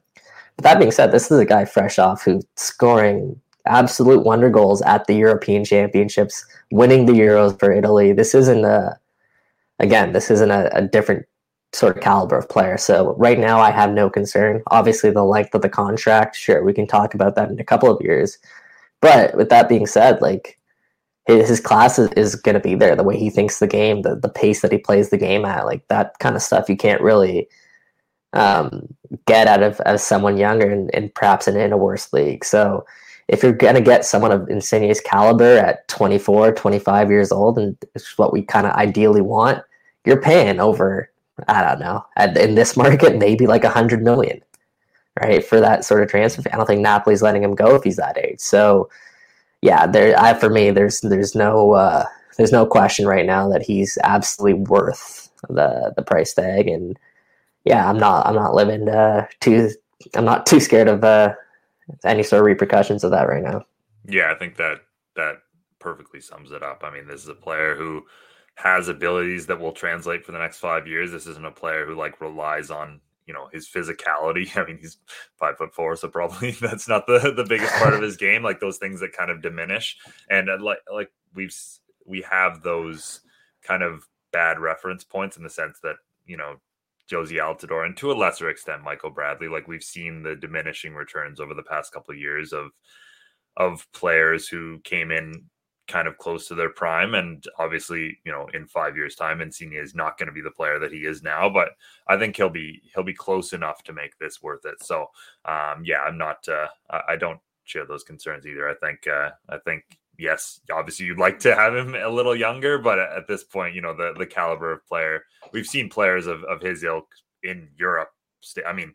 But that being said, this is a guy fresh off who's scoring absolute wonder goals at the European Championships, winning the Euros for Italy. This isn't a, again, this isn't a, a, different sort of caliber of player. So right now, I have no concern. Obviously, the length of the contract, sure, we can talk about that in a couple of years. But with that being said, like his, his class is, is going to be there. The way he thinks the game, the the pace that he plays the game at, like that kind of stuff, you can't really. Um, get out of as someone younger and, and perhaps in, in a worse league. So if you're going to get someone of Insigne's caliber at 24, 25 years old, and it's what we kind of ideally want, you're paying over, I don't know, at, in this market, maybe like a hundred million, right? For that sort of transfer. I don't think Napoli's letting him go if he's that age. So yeah, there, I, for me, there's, there's no, uh, there's no question right now that he's absolutely worth the, the price tag. And yeah, I'm not, I'm not living, uh, too, I'm not too scared of, uh, any sort of repercussions of that right now. Yeah, I think that that perfectly sums it up. I mean, this is a player who has abilities that will translate for the next five years. This isn't a player who like relies on you know his physicality. I mean, he's five foot four, so probably that's not the the biggest part of his game. Like those things that kind of diminish, and uh, like like we've we have those kind of bad reference points in the sense that you know Jozy Altidore and to a lesser extent Michael Bradley. Like we've seen the diminishing returns over the past couple of years of of players who came in kind of close to their prime and obviously you know in five years time Insigne is not going to be the player that he is now but I think he'll be he'll be close enough to make this worth it so um yeah I'm not uh I don't share those concerns either I think uh I think yes, obviously you'd like to have him a little younger, but at this point, you know, the the caliber of player, we've seen players of, of his ilk in Europe. I mean,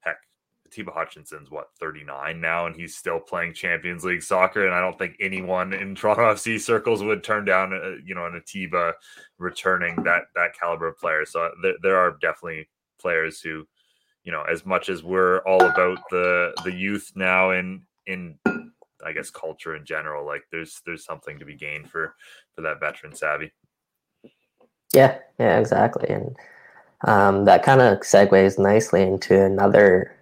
heck, Atiba Hutchinson's what 39 now, and he's still playing Champions League soccer. And I don't think anyone in Toronto FC circles would turn down, a, uh, you know, an Atiba returning that that caliber of player. So there, there are definitely players who, you know, as much as we're all about the the youth now in in I guess culture in general. Like there's there's something to be gained for for that veteran savvy. Yeah, yeah, exactly, and um, that kind of segues nicely into another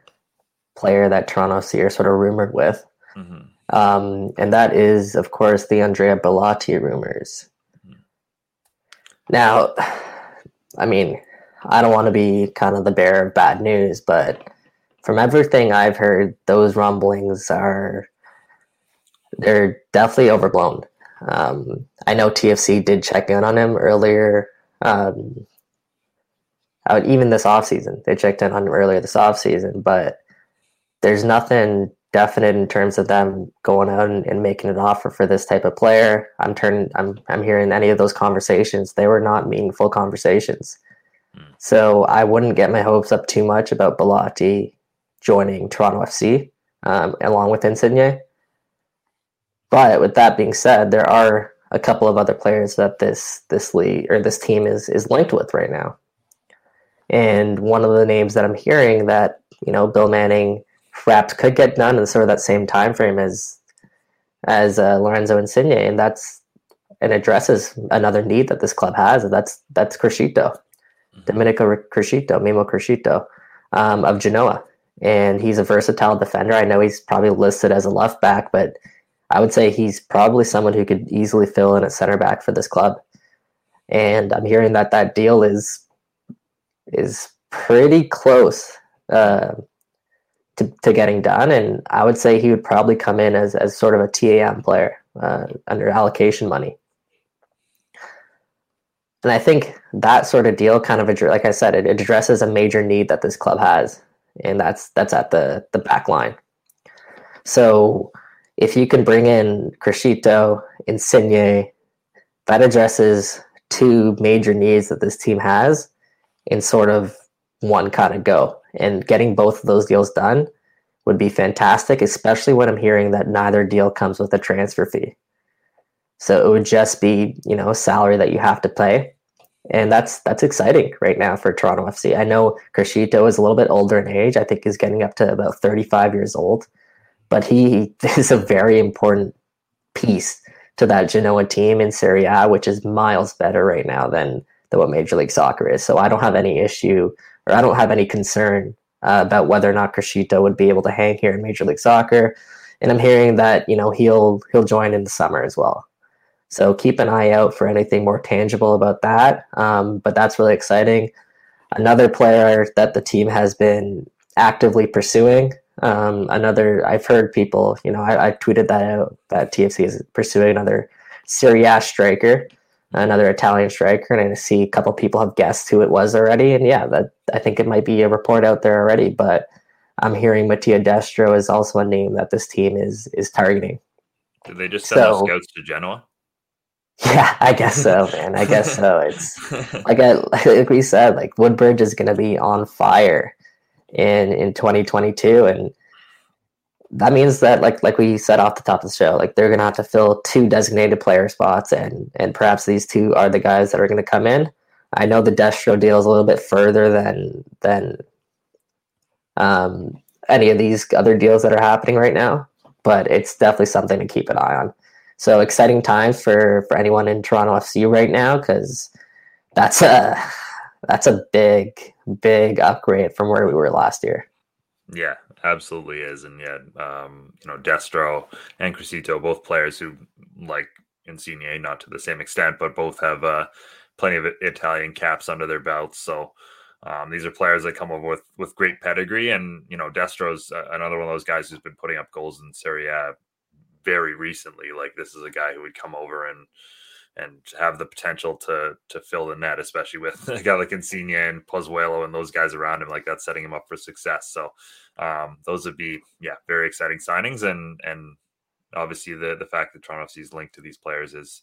player that Toronto FC are sort of rumored with. Mm-hmm. Um, and that is, of course, the Andrea Bellotti rumors. Mm-hmm. Now, I mean, I don't want to be kind of the bearer of bad news, but from everything I've heard, those rumblings are they're definitely overblown. Um, I know TFC did check in on him earlier. Um, out even this offseason. They checked in on him earlier this offseason, but there's nothing definite in terms of them going out and, and, making an offer for this type of player. I'm turning I'm I'm hearing any of those conversations. They were not meaningful conversations. Mm. So I wouldn't get my hopes up too much about Bellotti joining Toronto FC um, along with Insigne. But with that being said, there are a couple of other players that this this league or this team is is linked with right now. And one of the names that I'm hearing that you know Bill Manning perhaps could get done in sort of that same time frame as as uh, Lorenzo Insigne, and that's and addresses another need that this club has, and that's that's Criscito, mm-hmm. Domenico Criscito, Mimmo Criscito um, of Genoa, and he's a versatile defender. I know he's probably listed as a left back, but I would say he's probably someone who could easily fill in at center back for this club. And I'm hearing that that deal is is pretty close uh, to, to getting done. And I would say he would probably come in as, as sort of a TAM player uh, under allocation money. And I think that sort of deal kind of, like I said, it addresses a major need that this club has, and that's that's at the the back line. So if you can bring in Criscito, Insigne, that addresses two major needs that this team has in sort of one kind of go. And getting both of those deals done would be fantastic, especially when I'm hearing that neither deal comes with a transfer fee. So it would just be, you know, salary that you have to pay. And that's that's exciting right now for Toronto FC. I know Criscito is a little bit older in age. I think he's getting up to about 35 years old. But he is a very important piece to that Genoa team in Serie A, which is miles better right now than than what Major League Soccer is. So I don't have any issue or I don't have any concern uh, about whether or not Criscito would be able to hang here in Major League Soccer. And I'm hearing that you know he'll he'll join in the summer as well. So keep an eye out for anything more tangible about that. Um, but that's really exciting. Another player that the team has been actively pursuing. Um, another, I've heard people, you know, I, I, tweeted that out that TFC is pursuing another Serie A striker another Italian striker, and I see a couple people have guessed who it was already. And yeah, that I think it might be a report out there already. But I'm hearing Mattia Destro is also a name that this team is is targeting. Did they just send so, scouts to Genoa? Yeah, I guess so, man. I guess so. It's like I, like we said, like Woodbridge is going to be on fire in in 2022, and that means that like like we said off the top of the show, like they're gonna have to fill two designated player spots, and and perhaps these two are the guys that are gonna come in. I know the Destro deal is a little bit further than than um, any of these other deals that are happening right now, but it's definitely something to keep an eye on. So exciting times for for anyone in Toronto FC right now because that's a that's a big big upgrade from where we were last year. Yeah, absolutely is. And yeah, um, you know, Destro and Criscito, both players who like Insigne, not to the same extent, but both have uh, plenty of Italian caps under their belts. So um, these are players that come over with with great pedigree, and you know, Destro's another one of those guys who's been putting up goals in Serie A very recently. Like this is a guy who would come over and and have the potential to to fill the net, especially with a guy like Insigne and Pozuelo and those guys around him. Like that's setting him up for success. So um, those would be yeah very exciting signings, and and obviously the the fact that Toronto FC is linked to these players is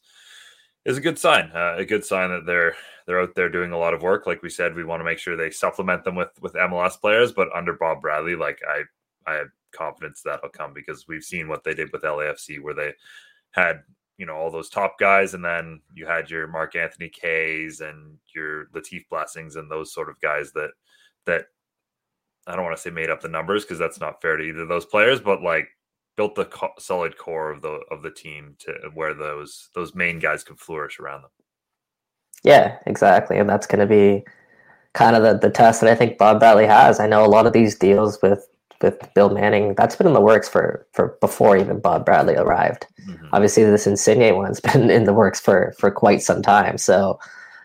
is a good sign. Uh, a good sign that they're they're out there doing a lot of work. Like we said, we want to make sure they supplement them with with MLS players, but under Bob Bradley, like I I have confidence that'll come because we've seen what they did with LAFC, where they had you know all those top guys, and then you had your Mark Anthony Kaye's and your Latif Blessings and those sort of guys that that I don't want to say made up the numbers because that's not fair to either of those players, but like built the co- solid core of the of the team to where those those main guys can flourish around them. Yeah, exactly, and that's going to be kind of the, the test that I think Bob Bradley has. I know a lot of these deals with with Bill Manning, that's been in the works for for before even Bob Bradley arrived. Mm-hmm. Obviously, this Insigne one's been in the works for for quite some time. So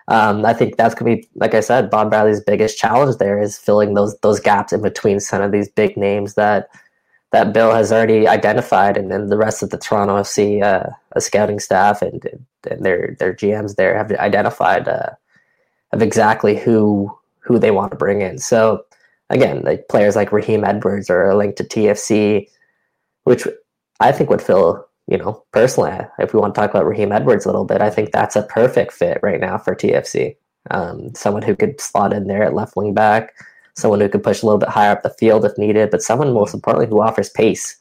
um, I think that's gonna be, like I said, Bob Bradley's biggest challenge there is filling those those gaps in between some of these big names that that Bill has already identified, and then the rest of the Toronto FC uh, scouting staff and, and their their GMs there have identified uh, of exactly who who they want to bring in. So again, like players like Raheem Edwards are linked to TFC, which I think would fill. You know, personally, if we want to talk about Raheem Edwards a little bit, I think that's a perfect fit right now for TFC. Um, someone who could slot in there at left wing back someone who could push a little bit higher up the field if needed, but someone most importantly who offers pace.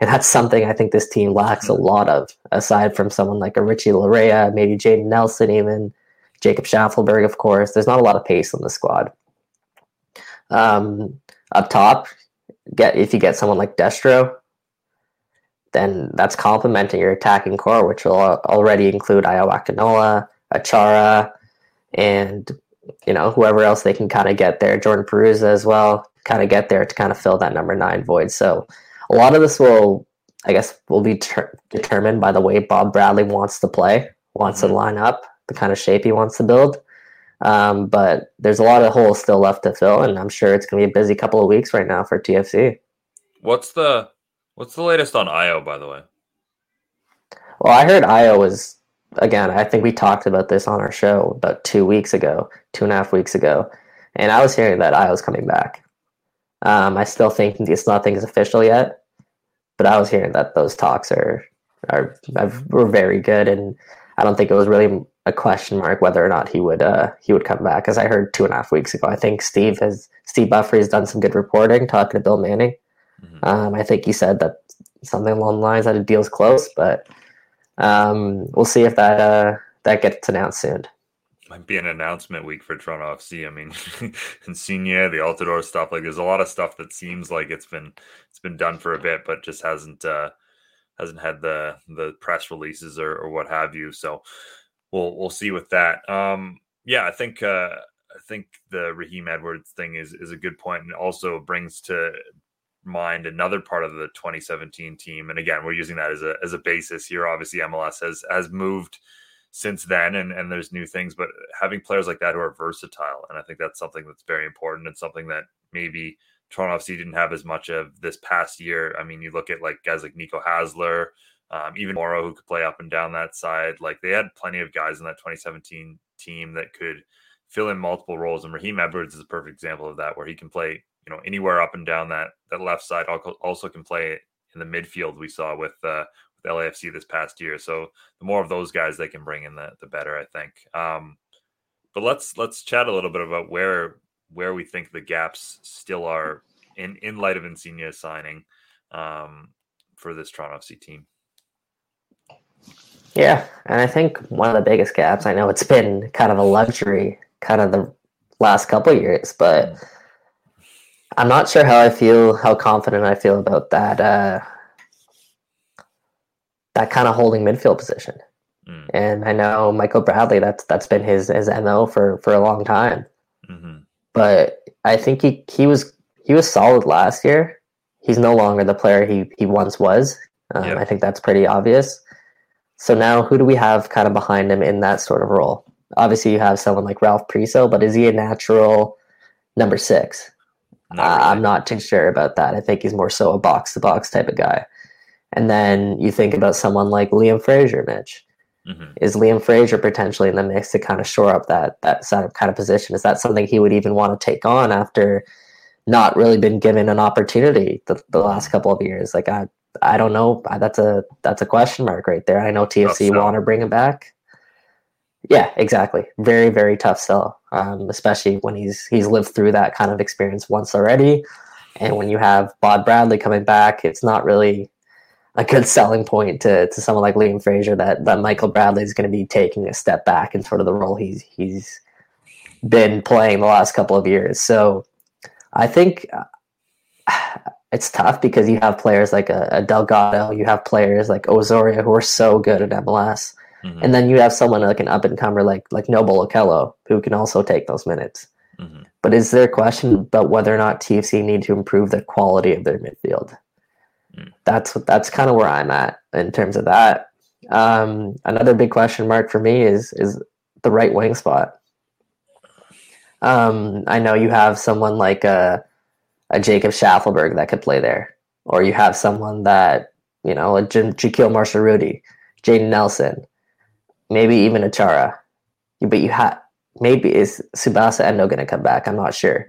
And that's something I think this team lacks a lot of, aside from someone like a Richie Laryea, maybe Jayden Nelson, even Jacob Shaffelburg, of course. There's not a lot of pace on the squad. Um, up top, get if you get someone like Destro, then that's complementing your attacking core, which will already include Ayo Akinola, Achara, and you know, whoever else they can kind of get there, Jordan Perruzza as well, kind of get there to kind of fill that number nine void. So a lot of this will, I guess, will be ter- determined by the way Bob Bradley wants to play, wants mm-hmm. to line up, the kind of shape he wants to build. Um, but there's a lot of holes still left to fill, and I'm sure it's going to be a busy couple of weeks right now for TFC. What's the what's the latest on Ayo, by the way? Well, I heard Ayo was again, I think we talked about this on our show about two weeks ago, two and a half weeks ago, and I was hearing that I was coming back. Um, I still think it's nothing is official yet, but I was hearing that those talks are are were very good, and I don't think it was really a question mark whether or not he would uh, he would come back. As I heard two and a half weeks ago, I think Steve has Steve Buffery has done some good reporting talking to Bill Manning. Mm-hmm. Um, I think he said that something along the lines that a deal's close, but um, we'll see if that uh, that gets announced soon. Might be an announcement week for Toronto FC. I mean, Insigne, the Altidore stuff. Like, there's a lot of stuff that seems like it's been it's been done for a bit, but just hasn't uh, hasn't had the the press releases or, or what have you. So we'll we'll see with that. Um, yeah, I think uh, I think the Raheem Edwards thing is is a good point, and also brings to mind another part of the 2017 team and again we're using that as a as a basis here obviously MLS has has moved since then and and there's new things but having players like that who are versatile and I think that's something that's very important and something that maybe Toronto FC didn't have as much of this past year I mean you look at like guys like Nico Hasler um, even Morrow who could play up and down that side like they had plenty of guys in that 2017 team that could fill in multiple roles and Raheem Edwards is a perfect example of that where he can play you know anywhere up and down that that left side. Also can play in the midfield. We saw with uh, with LAFC this past year. So the more of those guys they can bring in, the the better. I think. Um, but let's let's chat a little bit about where where we think the gaps still are in in light of Insigne signing um, for this Toronto FC team. Yeah, and I think one of the biggest gaps. I know it's been kind of a luxury, kind of the last couple years, but. I'm not sure how I feel, how confident I feel about that. Uh, that kind of holding midfield position. Mm. And I know Michael Bradley. That's that's been his his mo for for a long time. Mm-hmm. But I think he he was he was solid last year. He's no longer the player he he once was. Um, yep. I think that's pretty obvious. So now, who do we have kind of behind him in that sort of role? Obviously, you have someone like Ralph Priso, but is he a natural number six? Not really. uh, I'm not too sure about that. I think he's more so a box to box type of guy. And then you think about someone like Liam Fraser, Mitch. Mm-hmm. Is Liam Fraser potentially in the mix to kind of shore up that that kind of position? Is that something he would even want to take on after not really been given an opportunity the, the last couple of years? Like I I don't know. That's a that's a question mark right there. I know TFC want to bring him back. Yeah, exactly. Very very tough sell um, especially when he's he's lived through that kind of experience once already. And when you have Bob Bradley coming back, it's not really a good selling point to, to someone like Liam Fraser that, that Michael Bradley is going to be taking a step back in sort of the role he's he's been playing the last couple of years. So I think uh, it's tough because you have players like a, a Delgado, you have players like Osorio who are so good at MLS. Mm-hmm. And then you have someone like an up and comer like like Noble Okello who can also take those minutes. Mm-hmm. But is there a question about whether or not TFC need to improve the quality of their midfield? Mm. That's that's kind of where I'm at in terms of that. Um, another big question mark for me is is the right wing spot. Um, I know you have someone like a, a Jacob Shaffelburg that could play there, or you have someone that you know a J- Jahkeele Marshall-Rutty, Jayden Nelson, maybe even a Chara. But you have maybe is Tsubasa Endo going to come back? I'm not sure.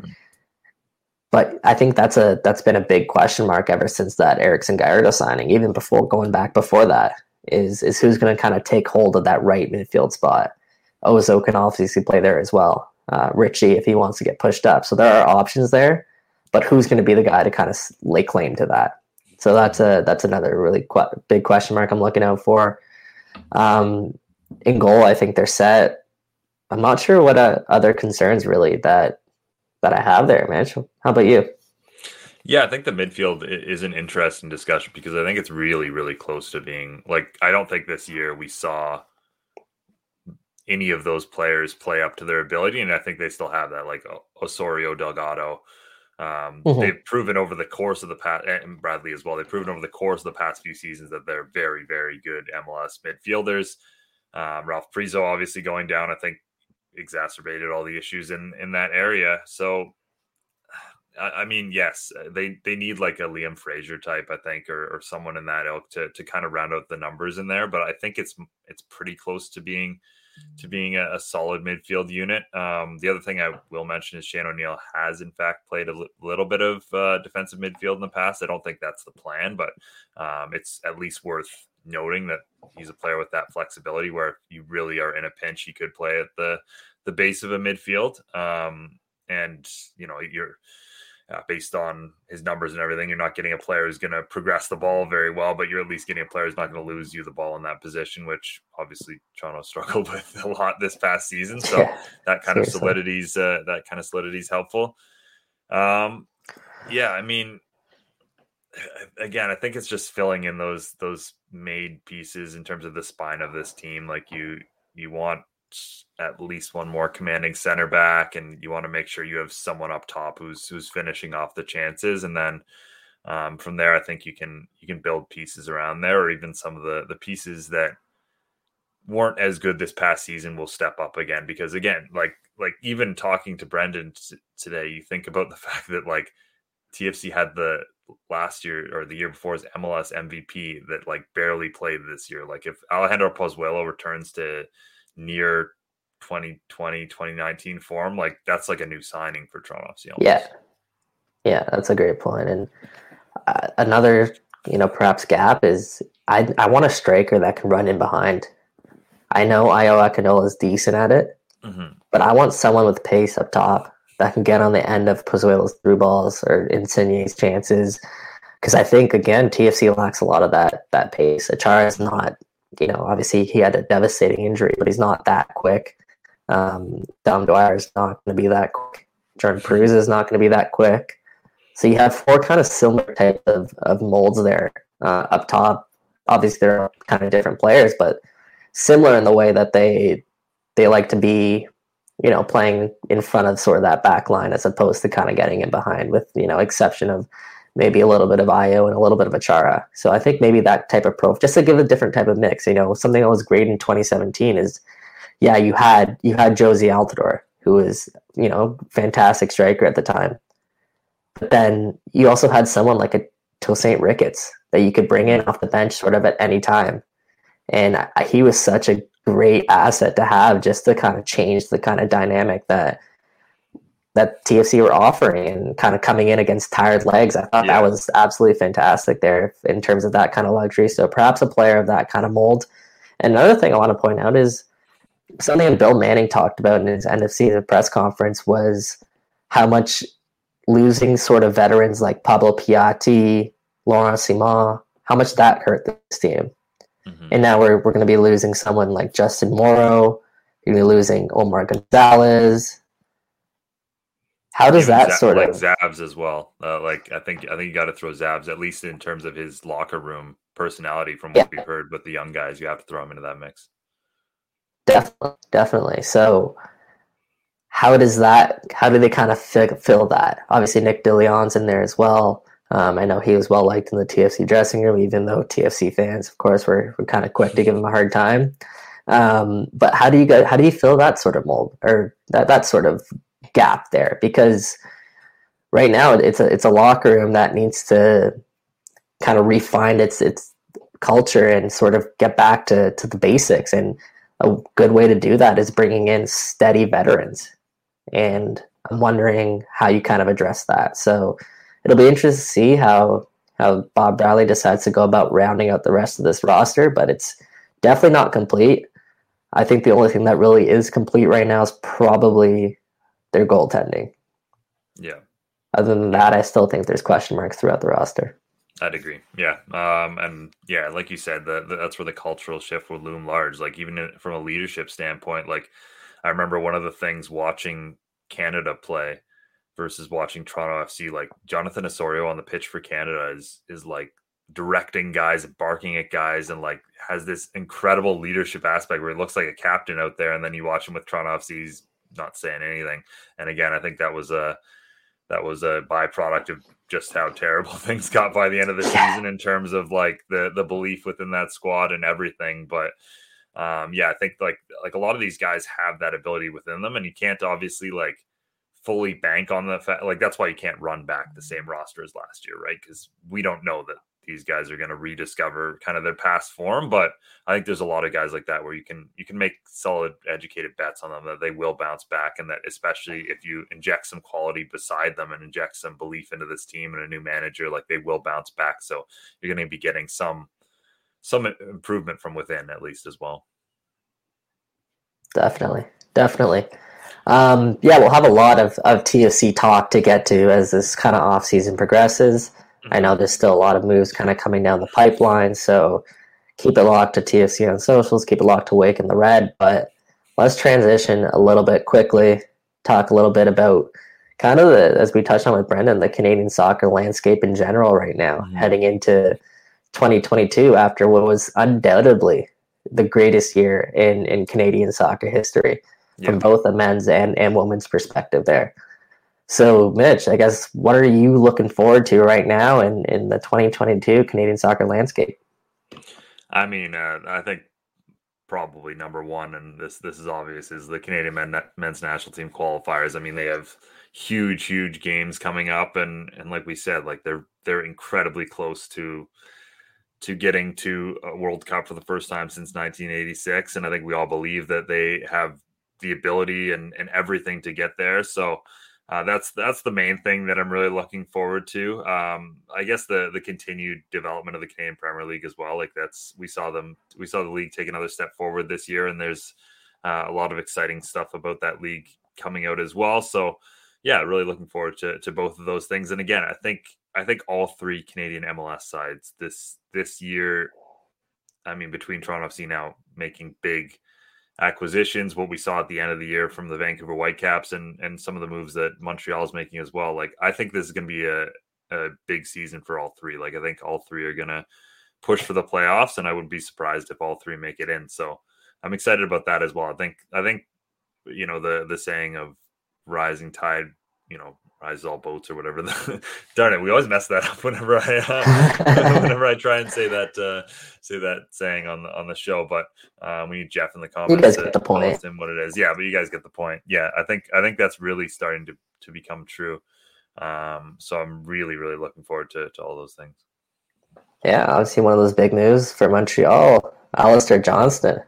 But I think that's a that's been a big question mark ever since that Erickson Gallardo signing. Even before going back before that, is is who's going to kind of take hold of that right midfield spot. Ozo can obviously play there as well. Uh, Richie, if he wants to get pushed up, so there are options there. But who's going to be the guy to kind of lay claim to that? So that's a that's another really qu- big question mark I'm looking out for. Um, in goal, I think they're set. I'm not sure what uh, other concerns really that that I have there, man. How about you? Yeah, I think the midfield is an interesting discussion because I think it's really, really close to being like I don't think this year we saw any of those players play up to their ability, and I think they still have that. Like Osorio, Delgado, um, mm-hmm. they've proven over the course of the past, and Bradley as well. They've proven over the course of the past few seasons that they're very, very good MLS midfielders. Um, Ralph Priso obviously going down. I think exacerbated all the issues in in that area. So, I, I mean, yes, they they need like a Liam Fraser type, I think, or, or someone in that ilk to to kind of round out the numbers in there. But I think it's it's pretty close to being to being a, a solid midfield unit. Um, the other thing I will mention is Shane O'Neill has in fact played a l- little bit of uh, defensive midfield in the past. I don't think that's the plan, but um, it's at least worth noting that he's a player with that flexibility where if you really are in a pinch, he could play at the the base of a midfield. Um, and you know, you're uh, based on his numbers and everything, you're not getting a player who's going to progress the ball very well, but you're at least getting a player who's not going to lose you the ball in that position, which obviously Toronto struggled with a lot this past season. So yeah, that kind seriously. of solidity's uh, that kind of solidity is helpful. Um, yeah, I mean, again, I think it's just filling in those those made pieces in terms of the spine of this team. Like you you want at least one more commanding center back, and you want to make sure you have someone up top who's who's finishing off the chances, and then um, from there, I think you can you can build pieces around there, or even some of the the pieces that weren't as good this past season will step up again. Because again, like like even talking to Brendan t- today, you think about the fact that like TFC had the last year or the year before his MLS MVP that like barely played this year. Like if Alejandro Pozuelo returns to near 2020 2019 form, like that's like a new signing for Toronto FC. Yeah, yeah, that's a great point. And uh, another, you know, perhaps gap is I I want a striker that can run in behind. I know Ayo Akinola is decent at it, mm-hmm. but I want someone with pace up top that can get on the end of Pozuelo's through balls or Insigne's chances. Because I think again, TFC lacks a lot of that that pace. Achara is not, you know, obviously he had a devastating injury, but he's not that quick. Um, Dom Dwyer is not going to be that quick. Jordan Peruz is not going to be that quick. So you have four kind of similar types of, of molds there uh, up top. Obviously, they're kind of different players, but similar in the way that they they like to be you know, playing in front of sort of that back line as opposed to kind of getting in behind with, you know, exception of maybe a little bit of Ayo and a little bit of Achara. So I think maybe that type of profile, just to give a different type of mix, you know, something that was great in 2017 is, yeah, you had, you had Jozy Altidore, who was, you know, fantastic striker at the time. But then you also had someone like a Tosaint Ricketts that you could bring in off the bench sort of at any time. And he was such a great asset to have just to kind of change the kind of dynamic that that TFC were offering and kind of coming in against tired legs. I thought yeah. that was absolutely fantastic there in terms of that kind of luxury. So perhaps a player of that kind of mold. And another thing I want to point out is something that Bill Manning talked about in his end of season press conference was how much losing sort of veterans like Pablo Piatti, Laurent Ciman, how much that hurt this team. Mm-hmm. And now we're, we're going to be losing someone like Justin Morrow. You're going to be losing Omar Gonzalez. How does that Z- sort like of Zabs as well? Uh, like I think I think you got to throw Zabs at least in terms of his locker room personality. From what yeah. we've heard with the young guys, you have to throw him into that mix. Definitely, definitely. So, how does that? How do they kind of fill that? Obviously, Nick DeLeon's in there as well. Um, I know he was well liked in the TFC dressing room, even though TFC fans, of course, were, were kind of quick to give him a hard time. Um, but how do you guys, how do you fill that sort of mold or that, that sort of gap there? Because right now it's a it's a locker room that needs to kind of refine its its culture and sort of get back to to the basics. And a good way to do that is bringing in steady veterans. And I'm wondering how you kind of address that. So it'll be interesting to see how how Bob Bradley decides to go about rounding out the rest of this roster, but it's definitely not complete. I think the only thing that really is complete right now is probably their goaltending. Yeah. Other than that, I still think there's question marks throughout the roster. I'd agree. Yeah. Um, and yeah, like you said, that that's where the cultural shift will loom large. Like even from a leadership standpoint, like I remember one of the things watching Canada play versus watching Toronto FC, like Jonathan Osorio on the pitch for Canada is is like directing guys, barking at guys, and like has this incredible leadership aspect where he looks like a captain out there. And then you watch him with Toronto FC, he's not saying anything. And again, I think that was a that was a byproduct of just how terrible things got by the end of the season in terms of like the the belief within that squad and everything. But um, yeah, I think like like a lot of these guys have that ability within them, and you can't obviously like fully bank on the fact like that's why you can't run back the same roster as last year, right? Because we don't know that these guys are going to rediscover kind of their past form but i think there's a lot of guys like that where you can you can make solid educated bets on them that they will bounce back and that especially if you inject some quality beside them and inject some belief into this team and a new manager like they will bounce back. So you're going to be getting some some improvement from within at least as well. Definitely. Definitely um, yeah we'll have a lot of, of tfc talk to get to as this kind of off season progresses I know there's still a lot of moves kind of coming down the pipeline, so keep it locked to TFC on socials, keep it locked to Waking the Red. But let's transition a little bit quickly, talk a little bit about kind of the, as we touched on with Brendan, the Canadian soccer landscape in general right now, mm-hmm. heading into 2022 after what was undoubtedly the greatest year in, in Canadian soccer history yeah. from both a men's and, and women's perspective there. So, Mitch, I guess what are you looking forward to right now in, in the 2022 Canadian soccer landscape? I mean, uh, I think probably number one, and this this is obvious, is the Canadian men, men's national team qualifiers. I mean, they have huge, huge games coming up, and and like we said, like they're they're incredibly close to to getting to a World Cup for the first time since 1986, and I think we all believe that they have the ability and and everything to get there. So uh, that's that's the main thing that I'm really looking forward to. Um, I guess the the continued development of the Canadian Premier League as well. Like that's we saw them we saw the league take another step forward this year, and there's uh, a lot of exciting stuff about that league coming out as well. So yeah, really looking forward to to both of those things. And again, I think I think all three Canadian MLS sides this this year. I mean, between Toronto FC now making big acquisitions, what we saw at the end of the year from the Vancouver Whitecaps, and and some of the moves that Montreal is making as well. Like I think this is going to be a a big season for all three. Like I think all three are going to push for the playoffs, and I wouldn't be surprised if all three make it in. So I'm excited about that as well. I think I think you know the the saying of rising tide, you know, rise all boats or whatever. Darn it, we always mess that up whenever I uh, whenever I try and say that uh, say that saying on the on the show. But um, we need Jeff in the comments. You guys get the point. And what it is, yeah. But you guys get the point. Yeah, I think I think that's really starting to to become true. Um, so I'm really really looking forward to to all those things. Yeah, obviously one of those big news for Montreal, Alistair Johnston,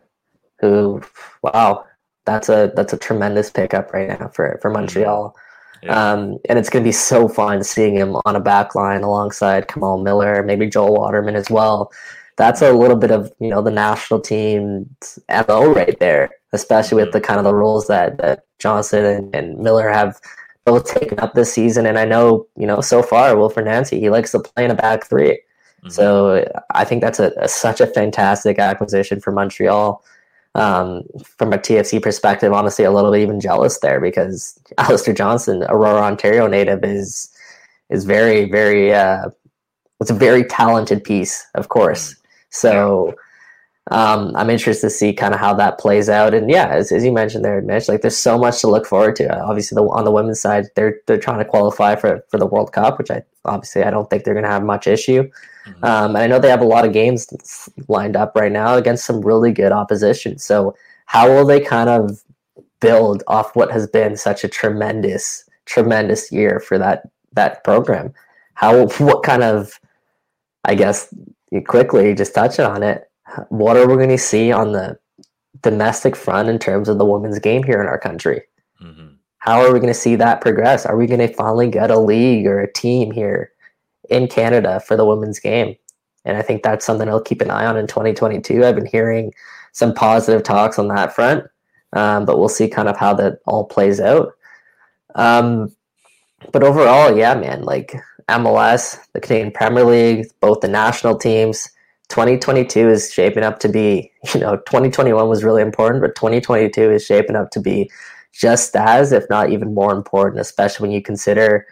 who wow, that's a that's a tremendous pickup right now for for mm-hmm. Montreal. Mm-hmm yeah. Um, and it's going to be so fun seeing him on a back line alongside Kamal Miller, maybe Joel Waterman as well. That's a little bit of you know the national team's mo right there, especially with the kind of the roles that, that Johnston and, and Miller have both taken up this season. And I know you know so far, Wilfried Nancy he likes to play in a back 3 mm-hmm. So I think that's a, a, such a fantastic acquisition for Montreal um, from a TFC perspective, honestly, a little bit even jealous there because Alistair Johnston, Aurora, Ontario native, is is very, very. Uh, it's a very talented piece, of course. So, um, I'm interested to see kind of how that plays out. And yeah, as, as you mentioned there, Mitch, like there's so much to look forward to. Obviously, the, on the women's side, they're they're trying to qualify for for the World Cup, which I obviously I don't think they're going to have much issue. Mm-hmm. Um, and I know they have a lot of games lined up right now against some really good opposition. So how will they kind of build off what has been such a tremendous tremendous year for that that program? How what kind of I guess quickly just touching on it what are we going to see on the domestic front in terms of the women's game here in our country? Mm-hmm. How are we going to see that progress? Are we going to finally get a league or a team here in Canada for the women's game? And I think that's something I'll keep an eye on in 2022. I've been hearing some positive talks on that front, um, but we'll see kind of how that all plays out. Um, but overall, yeah, man, like MLS, the Canadian Premier League, both the national teams, 2022 is shaping up to be, you know, 2021 was really important, but 2022 is shaping up to be just as, if not even more important, especially when you consider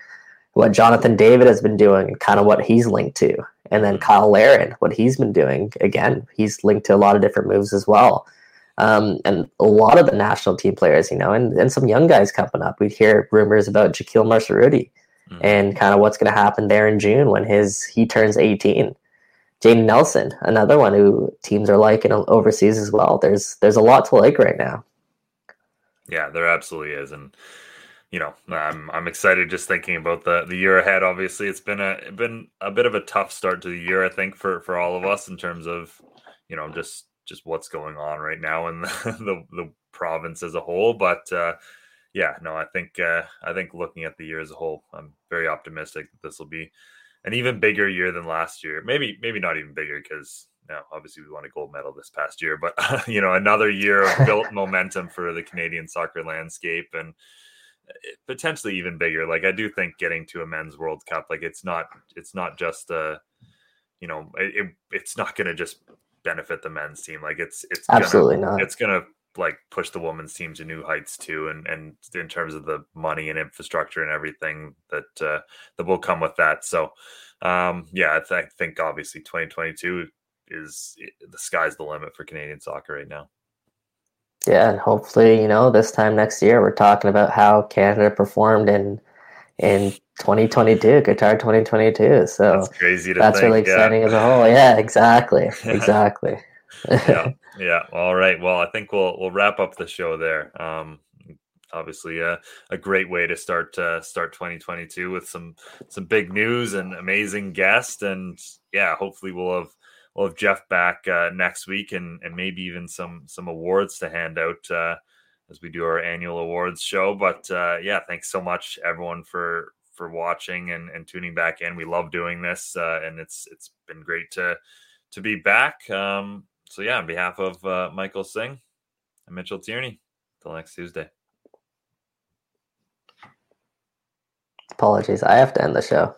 what Jonathan David has been doing and kind of what he's linked to. And then Cyle Larin, what he's been doing. Again, he's linked to a lot of different moves as well. Um, and a lot of the national team players, you know, and, and some young guys coming up. We'd hear rumors about Jahkeele Marshall-Rutty mm-hmm. and kind of what's going to happen there in June when his he turns 18. Jayden Nelson, another one who teams are liking overseas as well. There's there's a lot to like right now. Yeah, there absolutely is, and you know, I'm I'm excited just thinking about the the year ahead. Obviously, it's been a been a bit of a tough start to the year, I think, for for all of us in terms of you know just just what's going on right now in the the, the province as a whole. But uh, yeah, no, I think uh, I think looking at the year as a whole, I'm very optimistic that this will be an even bigger year than last year. Maybe maybe not even bigger because now obviously we won a gold medal this past year, but you know another year of built momentum for the Canadian soccer landscape and eh, potentially even bigger. Like I do think getting to a men's World Cup, like it's not it's not just a you know it, it's not going to just benefit the men's team. Like it's it's absolutely gonna, not. It's going to like push the women's team to new heights too and and in terms of the money and infrastructure and everything that uh, that will come with that. So um yeah I, th- I think obviously 2022 is the sky's the limit for Canadian soccer right now. Yeah and hopefully you know this time next year we're talking about how Canada performed in in 2022 Qatar 2022 so that's crazy that's think, really exciting yeah. as a whole. Yeah exactly exactly yeah, yeah. All right. Well, I think we'll we'll wrap up the show there. Um, obviously, a, a great way to start uh, start 2022 with some some big news and amazing guests, and yeah, hopefully we'll have we'll have Jeff back uh, next week, and and maybe even some some awards to hand out. Uh, as we do our annual awards show, but uh, yeah, thanks so much everyone for for watching and, and tuning back in. We love doing this, uh, and it's it's been great to to be back. Um, so yeah, on behalf of uh, Michael Singh and Mitchell Tierney, till next Tuesday. Apologies, I have to end the show.